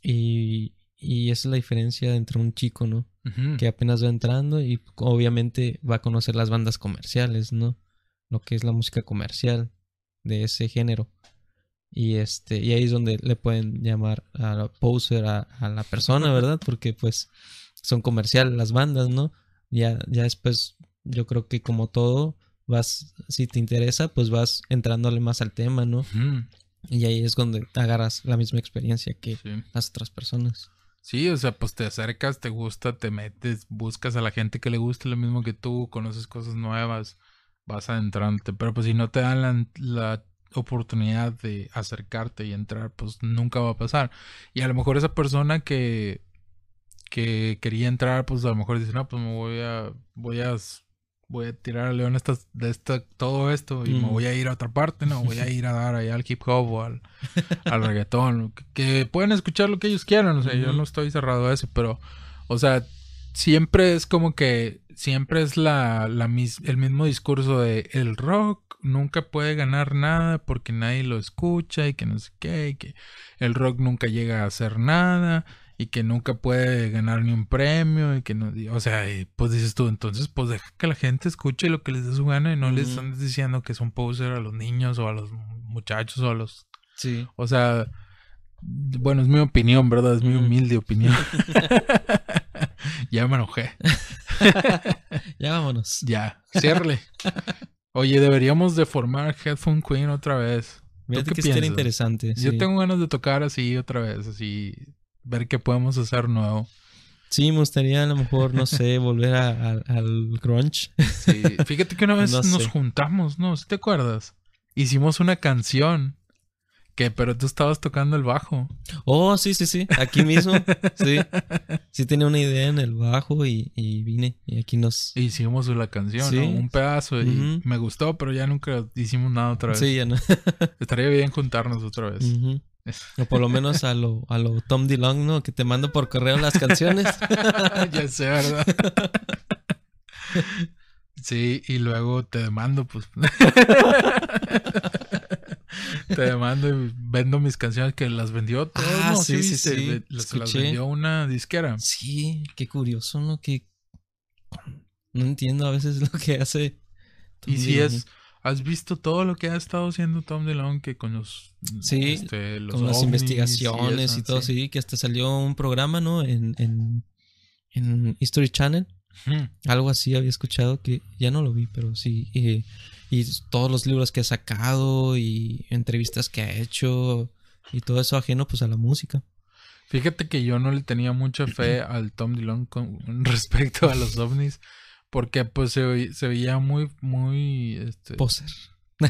Y, y esa es la diferencia entre un chico, ¿no? Ujú. que apenas va entrando y obviamente va a conocer las bandas comerciales, ¿no? Lo que es la música comercial de ese género. Y este, y ahí es donde le pueden llamar a la poser a, a la persona, ¿verdad? Porque pues son comerciales las bandas, ¿no? Ya, ya después, yo creo que como todo, vas, si te interesa, pues vas entrándole más al tema, ¿no? Y ahí es donde agarras la misma experiencia que Sí. las otras personas. Sí, o sea, pues te acercas, te gusta, te metes, buscas a la gente que le guste lo mismo que tú, conoces cosas nuevas, vas adentrándote. Pero pues si no te dan la, la oportunidad de acercarte y entrar, pues nunca va a pasar. Y a lo mejor esa persona que, que quería entrar, pues a lo mejor dice, no, pues me voy a, voy a, voy a tirar a León estas, de esta, todo esto y me Mm. voy a ir a otra parte, no, voy a ir a dar allá al hip hop o al, al reggaetón, que, que pueden escuchar lo que ellos quieran, o sea, yo no estoy cerrado a eso, pero, o sea, siempre es como que, siempre es la, la mis- el mismo discurso de el rock nunca puede ganar nada porque nadie lo escucha y que no sé qué, y que el rock nunca llega a hacer nada y que nunca puede ganar ni un premio y que no, y- o sea, y pues dices tú, entonces pues deja que la gente escuche lo que les dé su gana y no les Ujú. están diciendo que son poser a los niños o a los muchachos o a los Sí. o sea, bueno, es mi opinión, ¿verdad? Es mi Mm. humilde opinión. ya me enojé. Ya vámonos. Ya, ciérrale. Oye, deberíamos de formar Headphone Queen otra vez. ¿Tú qué que piensas? interesante. Yo sí. tengo ganas de tocar así otra vez, así, ver qué podemos hacer nuevo. Sí, me gustaría a lo mejor, no sé, volver a- a- al grunge. Sí, fíjate que una vez No nos sé. juntamos, ¿no? ¿Sí te acuerdas? Hicimos una canción que, pero tú estabas tocando el bajo. Oh, sí, sí, sí. Aquí mismo. Sí. Sí tenía una idea en el bajo y, y vine. Y aquí nos... Hicimos la canción, Sí. ¿no? Un pedazo y me gustó, pero ya nunca hicimos nada otra vez. Sí, ya no. Estaría bien juntarnos otra vez. Ujú. O por lo menos a lo, a lo Tom DeLong, ¿no? Que te mando por correo las canciones. ya sé, ¿verdad? sí, y luego te demando, pues. te demando y vendo mis canciones que las vendió todas. Ah, no, sí, sí, sí. ve- las, vendió una disquera. Sí, qué curioso, ¿no? Que no entiendo a veces lo que hace. Tom Y si es, has visto todo lo que ha estado haciendo Tom DeLonge que con los, Sí, este, los con las investigaciones y, eso, todo, sí. que hasta salió un programa, ¿no? En, en, en History Channel. Algo así había escuchado que ya no lo vi, pero sí. eh, y todos los libros que ha sacado y entrevistas que ha hecho y todo eso ajeno pues a la música. Fíjate que yo no le tenía mucha fe al Tom Dillon con respecto a los ovnis. Porque pues se, se veía muy, muy, este, Poser.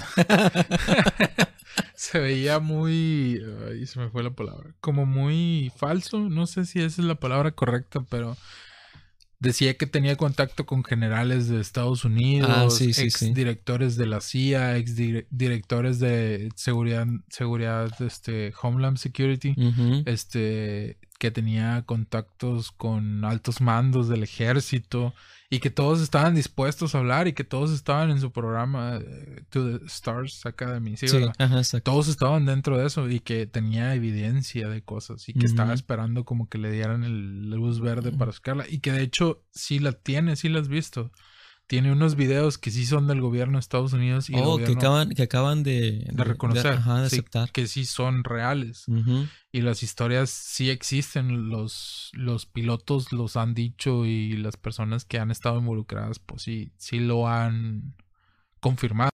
se veía muy, ay, se me fue la palabra, como muy falso, no sé si esa es la palabra correcta, pero decía que tenía contacto con generales de Estados Unidos, Ah, sí, sí, ex sí. directores de la CIA, ex dire- directores de seguridad, seguridad, este, Homeland Security, este, que tenía contactos con altos mandos del ejército y que todos estaban dispuestos a hablar y que todos estaban en su programa eh, To the Stars Academy, ¿sí, Sí, ajá. Todos estaban dentro de eso y que tenía evidencia de cosas y que estaba esperando como que le dieran el luz verde para sacarla y que de hecho sí la tiene, sí la has visto. Tiene unos videos que sí son del gobierno de Estados Unidos y Oh, que acaban, que acaban de, de reconocer, ajá, de sí, aceptar. que sí son reales y las historias sí existen, los, los pilotos los han dicho y las personas que han estado involucradas pues sí, sí lo han confirmado.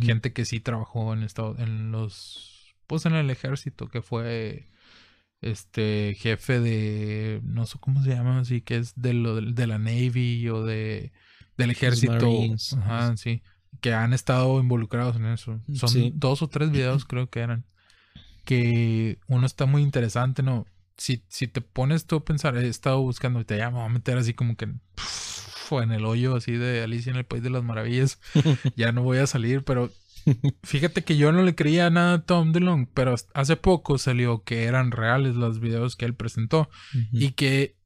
Gente que sí trabajó en estado, en los, pues en el ejército, que fue este jefe de, no sé cómo se llama, así que es de, lo, de la Navy o de del ejército. Ajá, sí. Que han estado involucrados en eso. Son Sí. dos o tres videos creo que eran. Que uno está muy interesante, ¿no? Si, si te pones tú a pensar, he estado buscando y te voy a meter así como que en, en el hoyo así de Alicia en el País de las Maravillas. ya no voy a salir, pero fíjate que yo no le creía nada a Tom DeLonge, pero hace poco salió que eran reales los videos que él presentó. Y que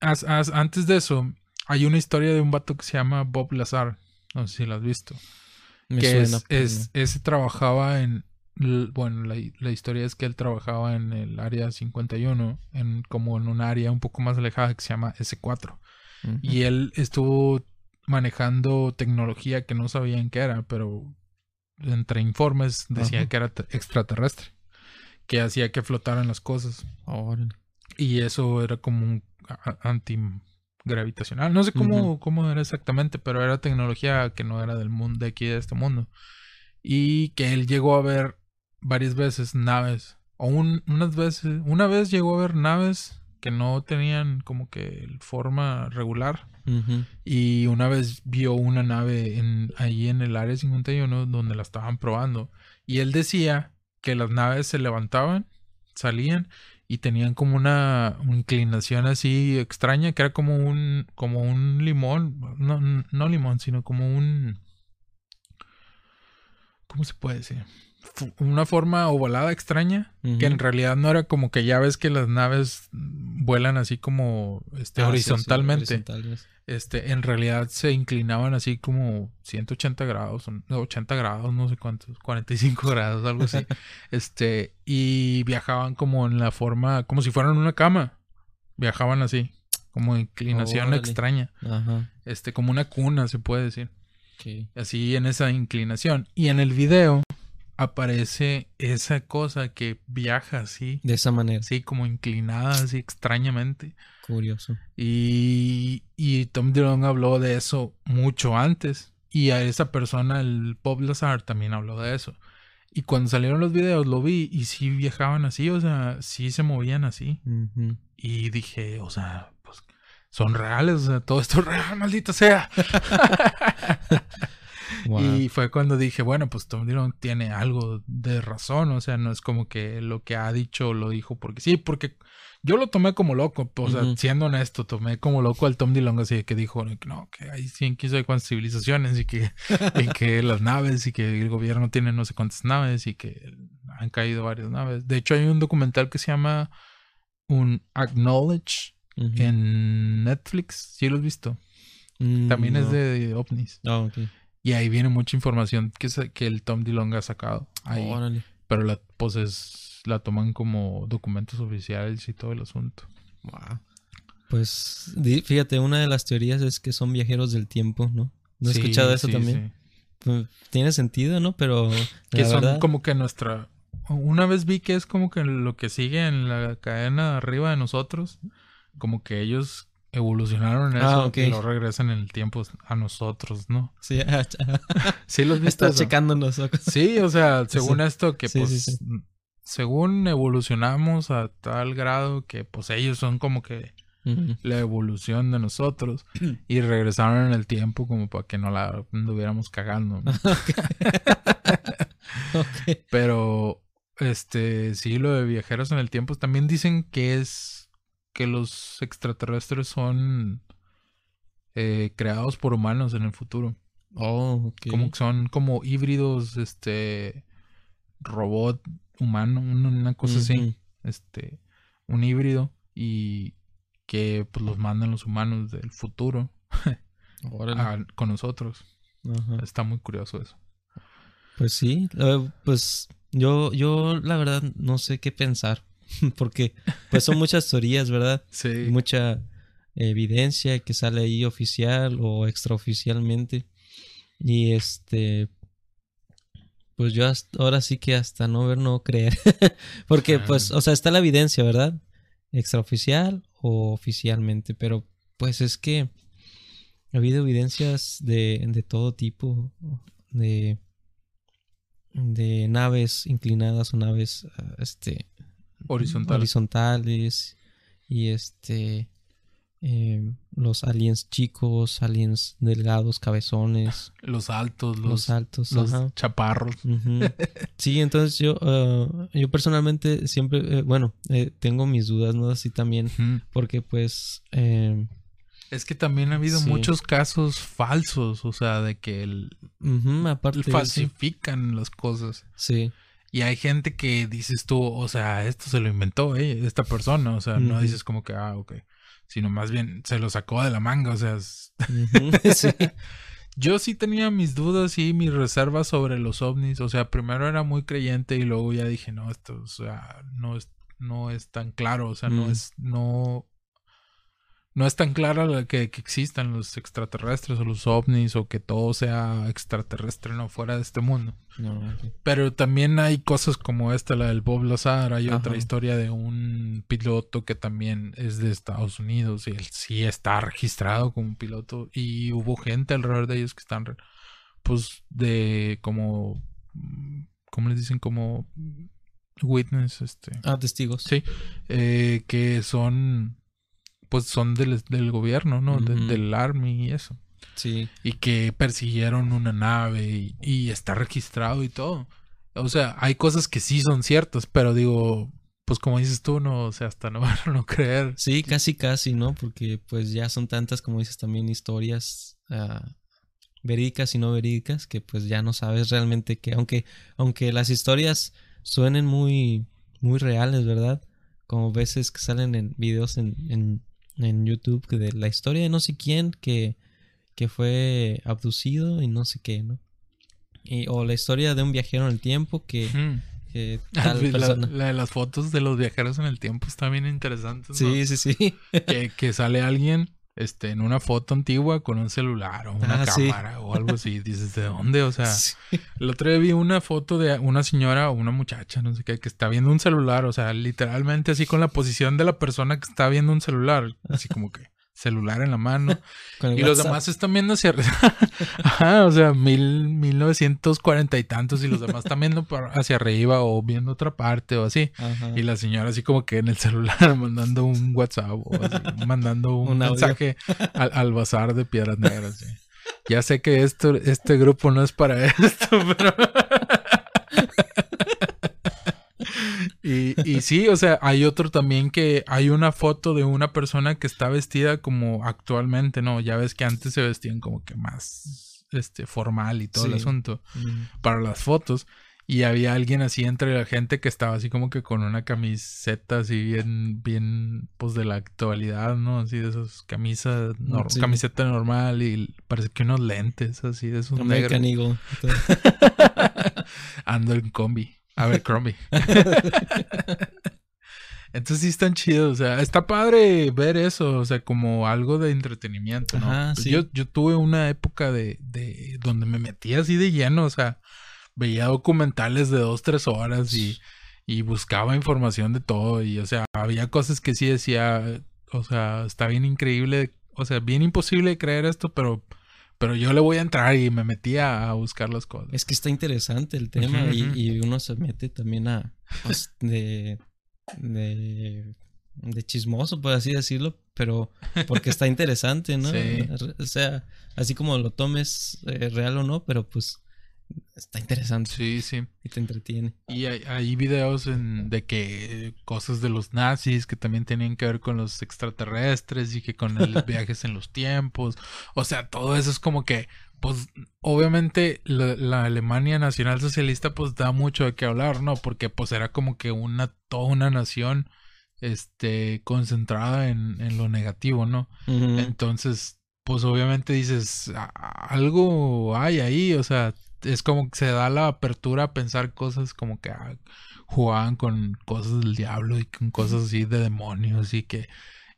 as- as- antes de eso, hay una historia de un vato que se llama Bob Lazar. No sé si lo has visto. Me que suena. es, pero es- ese trabajaba en. Bueno, la, la historia es que él trabajaba en el área 51, en, como en un área un poco más alejada que se llama S4. no. Ujú. Y él estuvo manejando tecnología que no sabían qué era, pero entre informes decía que era te- extraterrestre, que hacía que flotaran las cosas. Órale. Y eso era como un a- antigravitacional. No sé cómo, Ujú. cómo era exactamente, pero era tecnología que no era del mundo, de aquí, de este mundo. Y que él llegó a ver varias veces naves. O un- unas veces, una vez llegó a ver naves que no tenían como que forma regular. Ujú. Y una vez vio una nave en, ahí en el área 51 donde la estaban probando. Y él decía que las naves se levantaban, salían y tenían como una inclinación así extraña, que era como un, como un limón, no, no limón, sino como un... ¿Cómo se puede decir? Una forma ovalada extraña, que en realidad no era como que ya ves que las naves vuelan así como este, Ah, sí, sí, horizontalmente este, en realidad se inclinaban así como 180 grados, o 80 grados, no sé cuántos, 45 grados, algo así. este, y viajaban como en la forma, como si fueran una cama. Viajaban así, como inclinación extraña. Ajá. Este, como una cuna, se puede decir. Así en esa inclinación. Y en el video aparece esa cosa que viaja así, De esa manera. así como inclinada, así extrañamente. Curioso. Y, y Tom DeLonge habló de eso mucho antes. Y a esa persona, el Bob Lazar, también habló de eso. Y cuando salieron los videos lo vi y sí viajaban así, o sea, sí se movían así. Ujú. Y dije, o sea, pues son reales, o sea, todo esto es real, maldita sea. Wow. Y fue cuando dije, bueno, pues Tom DeLonge tiene algo de razón, o sea, no es como que lo que ha dicho lo dijo porque sí, porque yo lo tomé como loco, o sea, siendo honesto, tomé como loco al Tom DeLonge así que dijo, no, que hay cien quiso de cuántas civilizaciones y que, y que las naves y que el gobierno tiene no sé cuántas naves y que han caído varias naves. De hecho, hay un documental que se llama un Acknowledge en Netflix, ¿sí lo has visto? Mm, También es no. de ovnis. Ah, ok. Y ahí viene mucha información que, se- que el Tom DeLonge ha sacado. Ahí. Órale. Pero la, pues es- la toman como documentos oficiales y todo el asunto. Wow. Pues fíjate, una de las teorías es que son viajeros del tiempo, ¿no? ¿No has Sí, escuchado eso sí, también? sí. Pues, tiene sentido, ¿no? Pero Que son verdad, como que nuestra... Una vez vi que es como que lo que sigue en la cadena arriba de nosotros. Como que ellos evolucionaron en Ah, eso ok. y lo regresan en el tiempo a nosotros, ¿no? Sí, ah, Sí, los viste. está checándonos. ¿o? Sí, o sea, según Sí. esto, que Sí, pues, sí, sí. según evolucionamos a tal grado que pues ellos son como que la evolución de nosotros y regresaron en el tiempo como para que no la anduviéramos cagando. ¿no? Pero, este, sí, lo de viajeros en el tiempo también dicen que es que los extraterrestres son eh, creados por humanos en el futuro. Oh, ok. Como que son como híbridos, este, robot humano, una, cosa así, este, un híbrido y que pues los mandan los humanos del futuro a- con nosotros. Está muy curioso eso. Pues sí, pues yo, yo la verdad no sé qué pensar, porque pues son muchas teorías, ¿verdad? Sí. Mucha evidencia que sale ahí oficial o extraoficialmente. Y este, pues yo hasta- ahora sí que hasta no ver, no creer, porque pues, o sea, está la evidencia, ¿verdad? Extraoficial o oficialmente, pero pues es que ha habido evidencias de, de todo tipo, de, de naves inclinadas o naves, ah, este, Horizontal. horizontales y este eh, los aliens chicos, aliens delgados, cabezones, Los altos, los, los, altos, los ajá. chaparros. Sí, entonces yo, ah, yo personalmente siempre, eh, bueno, eh, tengo mis dudas, ¿no? Así también, porque pues, eh, Es que también ha habido Sí. muchos casos falsos, o sea, de que el, aparte falsifican las cosas. sí, Y hay gente que dices tú, o sea, esto se lo inventó eh, esta persona, o sea, no dices como que, ah, ok, sino más bien se lo sacó de la manga, o sea, es- ujú, sí, yo sí tenía mis dudas y mis reservas sobre los ovnis, o sea, primero era muy creyente y luego ya dije, no, esto, o sea, no es, no es tan claro, o sea, no Mm. es, no, no es tan claro la que, que existan los extraterrestres o los ovnis o que todo sea extraterrestre, no fuera de este mundo. no. Pero también hay cosas como esta, la del Bob Lazar. Hay otra historia de un piloto que también es de Estados Unidos y él sí está registrado como piloto. Y hubo gente alrededor de ellos que están, pues, de como, ¿cómo les dicen? Como witness, este. Ah, testigos. Sí, eh, que son, pues son del, del gobierno, ¿no? De- Ujú. del Army y eso. Sí. Y que persiguieron una nave y, y está registrado y todo. O sea, hay cosas que sí son ciertas, pero digo, pues como dices tú, no, o sea, hasta no van a no creer. Sí, casi, casi, ¿no? Porque pues ya son tantas, como dices, también historias ah, verídicas y no verídicas que pues ya no sabes realmente que, aunque, aunque las historias suenen muy, muy reales, ¿verdad? Como veces que salen en videos en, en, en YouTube que de la historia de no sé quién que, que fue abducido y no sé qué, ¿no? Y, o la historia de un viajero en el tiempo que, Ujú. que tal la, persona... la de las fotos de los viajeros en el tiempo está bien interesante. ¿no? Sí, sí, sí. que, que sale alguien este, en una foto antigua con un celular o una Ah, sí. cámara o algo así. Dices, ¿de dónde? O sea, Sí. el otro día vi una foto de una señora o una muchacha, no sé qué, que está viendo un celular. O sea, literalmente así con la posición de la persona que está viendo un celular. Así como que celular en la mano. Con el Y los demás están viendo hacia arriba. Ajá, o sea, mil, 1940 y tantos y los demás están viendo hacia arriba o viendo otra parte o así. Ajá. Y la señora así como que en el celular mandando un WhatsApp o así, mandando un, mensaje al, al bazar de Piedras Negras. sí. Ya sé que esto, este grupo no es para esto, pero... y, y sí, o sea, hay otro también que hay una foto de una persona que está vestida como actualmente, ¿no? Ya ves que antes se vestían como que más este formal y todo el asunto Mm. para las fotos. Y había alguien así entre la gente que estaba así como que con una camiseta así bien, bien, pues de la actualidad, ¿no? Así de esas camisas, nor- Sí. camiseta normal y parece que unos lentes así de esos American negros. Eagle. Ando en combi. A ver, Crombie. Entonces sí están chidos, o sea, está padre ver eso, o sea, como algo de entretenimiento, ¿no? Ajá, sí. yo, yo tuve una época de, de donde me metía así de lleno, o sea, veía documentales de dos, tres horas y, y buscaba información de todo y, o sea, había cosas que sí decía, o sea, está bien increíble, o sea, bien imposible de creer esto, pero, pero yo le voy a entrar y me metía a buscar las cosas. Es que está interesante el tema y, y uno se mete también a pues, de, de de chismoso, por así decirlo, pero porque está interesante, ¿no? Sí. O sea, así como lo tomes eh, real o no, pero pues está interesante Sí, sí. y te entretiene. Y hay, hay videos en- de que cosas de los nazis que también tenían que ver con los extraterrestres y que con los viajes en los tiempos. O sea, todo eso es como que, pues, obviamente la, la Alemania nacional socialista pues da mucho de qué hablar, ¿no? Porque pues era como que una, toda una nación, este, concentrada en, en lo negativo, ¿no? Entonces, pues obviamente dices, "A- algo hay ahí, o sea, es como que se da la apertura a pensar cosas como que ah, jugaban con cosas del diablo y con cosas así de demonios y que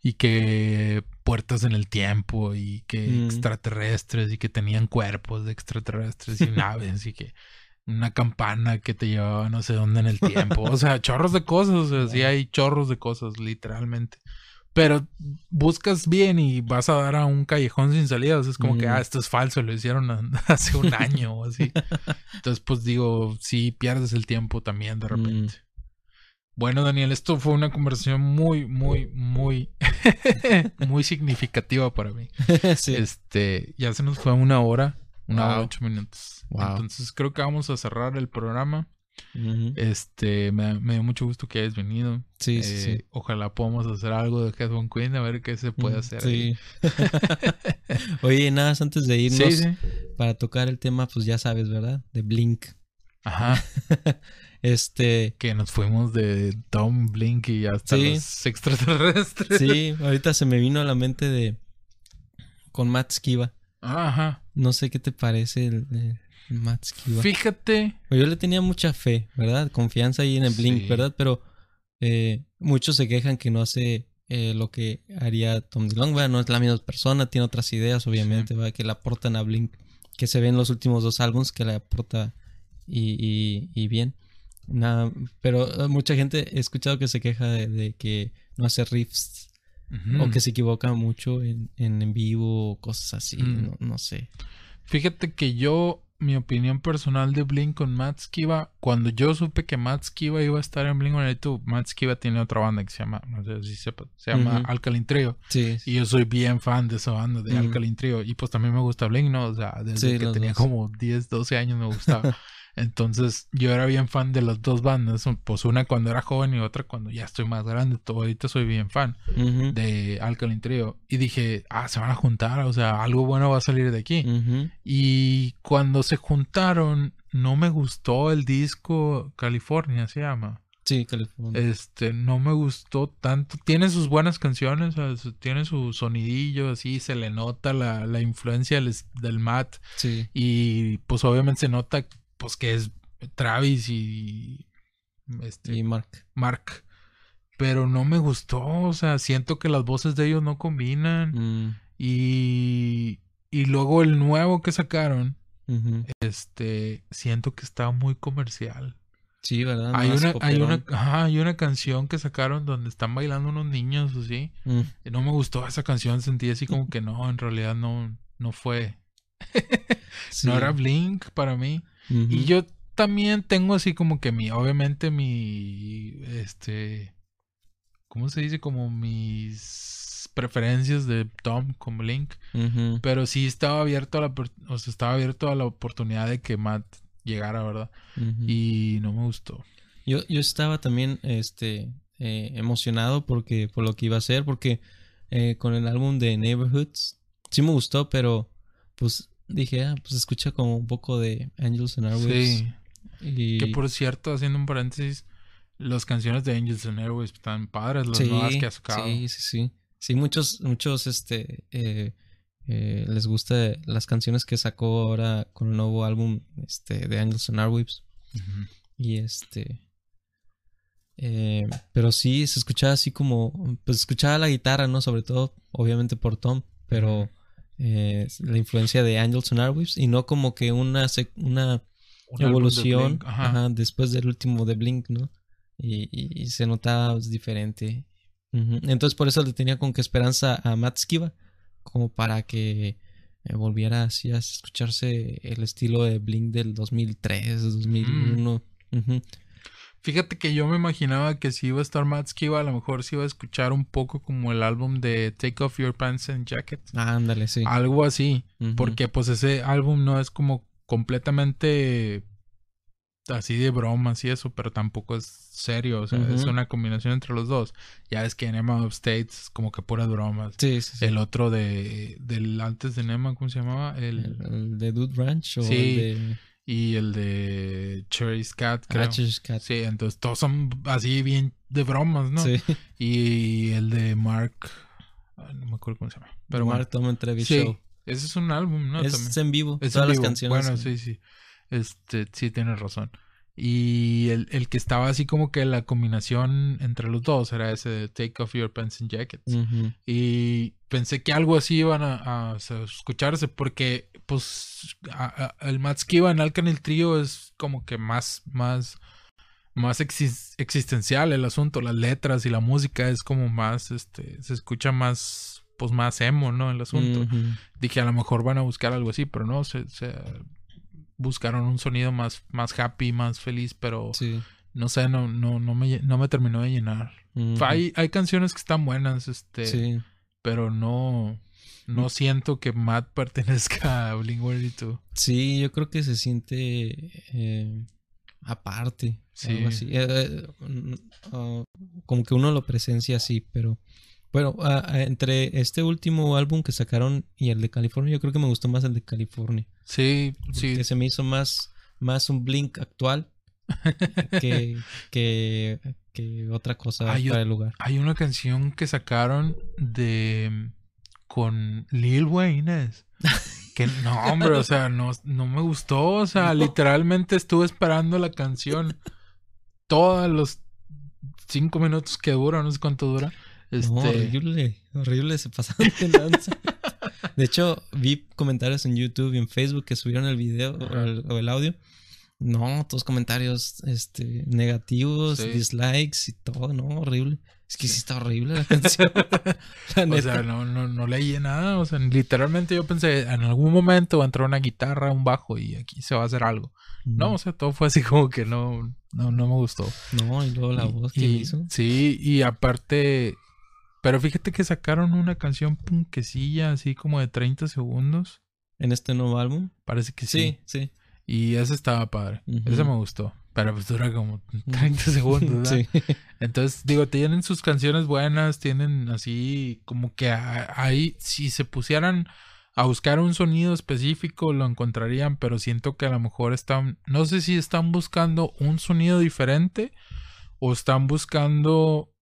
y que puertas en el tiempo y que Mm. extraterrestres y que tenían cuerpos de extraterrestres y naves y que una campana que te llevaba no sé dónde en el tiempo, o sea, chorros de cosas, o sea, sí hay chorros de cosas literalmente. Pero buscas bien y vas a dar a un callejón sin salida. O sea, es como que, Mm. ah, esto es falso, lo hicieron hace un año o así. Entonces, pues digo, sí pierdes el tiempo también de repente. Bueno, Daniel, esto fue una conversación muy, muy, muy, muy significativa para mí. sí. Este, ya se nos fue una hora, una hora ocho minutos. Wow. Entonces creo que vamos a cerrar el programa. Este, me, me dio mucho gusto que hayas venido. Sí, sí, Eh, sí. Ojalá podamos hacer algo de Headphone Queen, a ver qué se puede hacer. ahí. Sí. Oye, nada, más antes de irnos, Sí, para tocar el tema, pues ya sabes, ¿verdad? De Blink. Ajá. Este, Que nos fuimos de Tom Blink y hasta los extraterrestres. sí, ahorita se me vino a la mente de con Matt Skiba. Ajá. No sé qué te parece el, el Fíjate. Yo le tenía mucha fe, ¿verdad? Confianza ahí en el Blink, Sí. ¿verdad? Pero eh, muchos se quejan que no hace eh, lo que haría Tom DeLonge, ¿verdad? No es la misma persona, tiene otras ideas, obviamente, ¿verdad? Que le aportan a Blink, que se ven los últimos dos álbumes que le aporta y, y, y bien. Nada, pero eh, mucha gente he escuchado que se queja de, de que no hace riffs o que se equivoca mucho en, en, en vivo o cosas así, Mm. no, no sé. Fíjate que yo mi opinión personal de Blink con Matt Skiba. Cuando yo supe que Matt Skiba iba a estar en Blink 182, Matt Skiba tiene otra banda que se llama, no sé si sepa, se llama Ujú. Alkaline Trio. Sí. Y yo soy bien fan de esa banda, de Ujú. Alkaline Trio. Y pues también me gusta Blink, ¿no? O sea, desde Sí, que tenía dos. como 10, 12 años me gustaba. Entonces yo era bien fan de las dos bandas. Pues una cuando era joven y otra cuando ya estoy más grande. Todo ahorita soy bien fan de Alkaline Trio. Y dije, ah, se van a juntar. O sea, algo bueno va a salir de aquí. Y cuando se juntaron, no me gustó el disco California, se llama. Sí, California. Este, no me gustó tanto. Tiene sus buenas canciones, tiene su sonidillo, así se le nota la, la influencia del, del Matt. Sí. Y pues obviamente se nota pues que es Travis y este, Y Mark. Mark. Pero no me gustó, o sea, siento que las voces de ellos no combinan. Mm. Y, y luego el nuevo que sacaron, este, siento que está muy comercial. Sí, ¿verdad? Hay una, hay una, ajá, hay una canción que sacaron donde están bailando unos niños así. Mm. No me gustó esa canción, sentí así como que no, en realidad no, no fue. Sí. No era Blink para mí. Y yo también tengo así como que mi, obviamente mi, este, ¿cómo se dice? Como mis preferencias de Tom con Blink. Ujú. Pero sí estaba abierto a la, o sea, estaba abierto a la oportunidad de que Matt llegara, ¿verdad? Y no me gustó. Yo, yo estaba también este, eh, emocionado porque, por lo que iba a hacer, porque eh, con el álbum de Neighborhoods sí me gustó, pero pues dije, ah, pues escucha como un poco de Angels and Airwaves. Sí. Y... Que por cierto, haciendo un paréntesis, las canciones de Angels and Airways están padres, las sí, nuevas que ha sacado. sí, sí, sí. Sí, muchos, muchos, este, eh, eh, les gusta las canciones que sacó ahora con el nuevo álbum, este, de Angels and Airwaves. Ujú. Y este. eh, pero sí, se escuchaba así como. Pues escuchaba la guitarra, ¿no? Sobre todo, obviamente por Tom. Pero eh, la influencia de Angels and Airwaves. Y no como que una, una de evolución Blink, ajá. ajá, después del último de Blink, ¿no? Y, y- y se notaba pues, diferente. Entonces, por eso le tenía con que esperanza a Matt Skiba. Como para que eh, volviera así a escucharse el estilo de Blink del 2003, 2001. Ujú. Fíjate que yo me imaginaba que si iba a estar Matt Skiba, a lo mejor se iba a escuchar un poco como el álbum de Take Off Your Pants and Jacket. Ah, ándale, sí. Algo así. Porque pues ese álbum no es como completamente así de bromas y eso, pero tampoco es serio. O sea, es una combinación entre los dos. Ya es que Enema of States es como que puras bromas. Sí, sí, sí. El otro de del antes de Enema, ¿cómo se llamaba? El, El, el de Dude Ranch o Sí, el de y el de Cherry's Cat, creo. Ratchet's Cat. Sí, entonces todos son así bien de bromas, ¿no? Sí. Y el de Mark, ay, no me acuerdo cómo se llama. Pero Mark bueno, Tom sí, Show. ese es un álbum, ¿no? es También. en vivo. Es todas en las vivo. canciones. Bueno, sí, sí. Este, sí, tienes razón. Y el, el que estaba así como que la combinación entre los dos era ese de Take Off Your Pants and Jackets. Ujú. Y pensé que algo así iban a, a- escucharse porque, pues, a- a- el Matt Skiba en Alcanil Trio es como que más, más, más exis- existencial el asunto. Las letras y la música es como más, este, se escucha más, pues, más emo, ¿no? El asunto. Ujú. Dije, a lo mejor van a buscar algo así, pero no, se, se buscaron un sonido más, más happy, más feliz, pero Sí. no sé, no, no, no me, no me terminó de llenar. Hay, hay canciones que están buenas, este, Sí. pero no, no siento que Matt pertenezca a Blink-182. Sí, yo creo que se siente eh, aparte. Sí. algo así. Eh, eh, mm, como que uno lo presencia así, pero bueno, ah, ah, entre este último álbum que sacaron y el de California, yo creo que me gustó más el de California. Sí, sí, Que se me hizo más, más un Blink actual que, que, que otra cosa para el lugar. hay una canción que sacaron de con Lil Wayne. Que no, hombre, o sea, no, no me gustó. O sea, literalmente estuve esperando la canción todos los cinco minutos que dura, no sé cuánto dura. Este, No, horrible, horrible, se pasaron de lanza. De hecho, vi comentarios en YouTube y en Facebook que subieron el video o el, o el audio No, todos comentarios este, negativos, Sí. dislikes y todo, no, horrible. Es que sí, está horrible la canción. la O neta. sea, no, no, no leí nada. O sea, literalmente yo pensé, en algún momento va a entrar una guitarra, un bajo y aquí se va a hacer algo. No, o sea, todo fue así como que no, no, no me gustó. No, y luego la Y- voz que y- hizo. Sí, y aparte, pero fíjate que sacaron una canción punkecilla así como de 30 segundos. En este nuevo álbum. Parece que sí. Sí, sí. Y esa estaba padre. Ujú. Esa me gustó. Pero pues dura como 30 segundos, ¿verdad? Sí. Entonces, digo, tienen sus canciones buenas, tienen así como que ahí, si se pusieran a buscar un sonido específico, lo encontrarían, pero siento que a lo mejor están, no sé si están buscando un sonido diferente o están buscando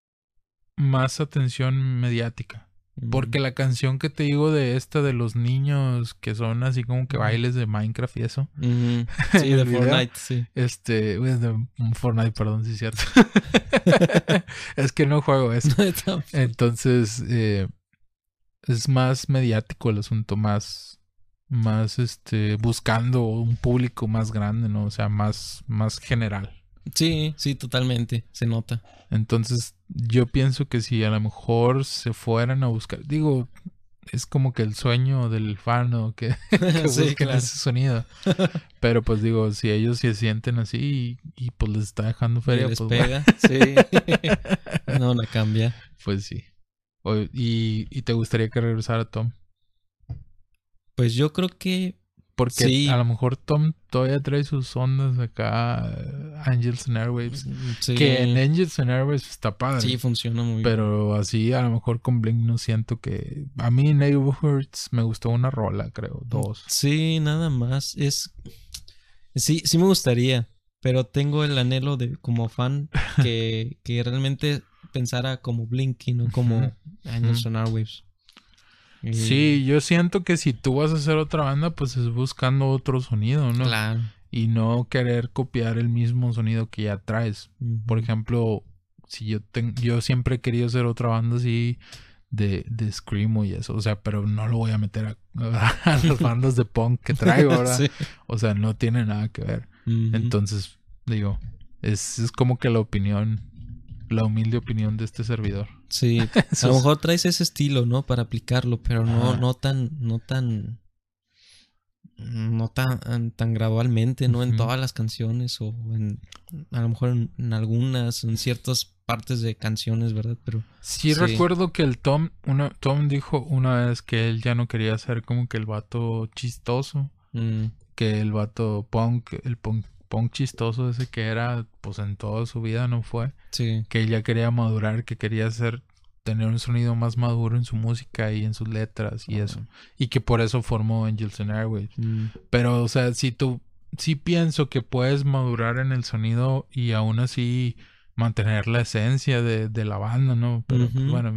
más atención mediática. Porque la canción que te digo de esta de los niños que son así como que bailes de Minecraft y eso. Sí, de. Fortnite, sí. este, de Fortnite, perdón, sí es cierto. es que no juego eso. Entonces, eh, es más mediático el asunto, más, más, este, buscando un público más grande, ¿no? O sea, más, más general. Sí, sí, totalmente. Se nota. Entonces, yo pienso que si a lo mejor se fueran a buscar, digo, es como que el sueño del fan. Que, que Sí, busquen claro. ese sonido. Pero pues digo, si ellos se sienten así y, y, pues les está dejando feria, Les pues, bueno, pega. Sí. no, la cambia. pues sí. O- y, y te gustaría que regresara Tom. Pues yo creo que Porque Sí. a lo mejor Tom todavía trae sus ondas acá, Angels and Airwaves. sí, Que en Angels and Airwaves está padre. sí funciona muy bien. Pero así a lo mejor con Blink no siento que... A mí Neighborhoods me gustó una rola, creo. Dos. Sí, nada más. Es. Sí, sí me gustaría. Pero tengo el anhelo de, como fan, que, que realmente pensara como Blinky, no como. Angels on Airwaves. Y- Sí, yo siento que si tú vas a hacer otra banda, pues es buscando otro sonido, ¿no? Claro. Y no querer copiar el mismo sonido que ya traes. Por ejemplo, si yo ten- yo siempre he querido hacer otra banda así de, de Screamo y eso, o sea, pero no lo voy a meter a, a las bandas de punk que traigo, ¿verdad? Sí. O sea, no tiene nada que ver. Entonces, digo, es, es como que la opinión, la humilde opinión de este servidor. Sí, a lo mejor traes ese estilo, ¿no? Para aplicarlo, pero no, no tan, no tan, no tan, tan gradualmente, ¿no? En todas las canciones o en, a lo mejor en, en algunas, en ciertas partes de canciones, ¿verdad? Pero Sí, Sí. recuerdo que el Tom, una, Tom dijo una vez que él ya no quería ser como que el vato chistoso, mm, que el vato punk, el punk, punk chistoso ese que era, pues en toda su vida no fue, sí, que él ya quería madurar, que quería ser, tener un sonido más maduro en su música y en sus letras y eso, y que por eso formó Angels and Airwaves. mm, Pero, o sea, si tú, sí pienso que puedes madurar en el sonido y aún así mantener la esencia de, de la banda, ¿no? Pero, Ujú. bueno,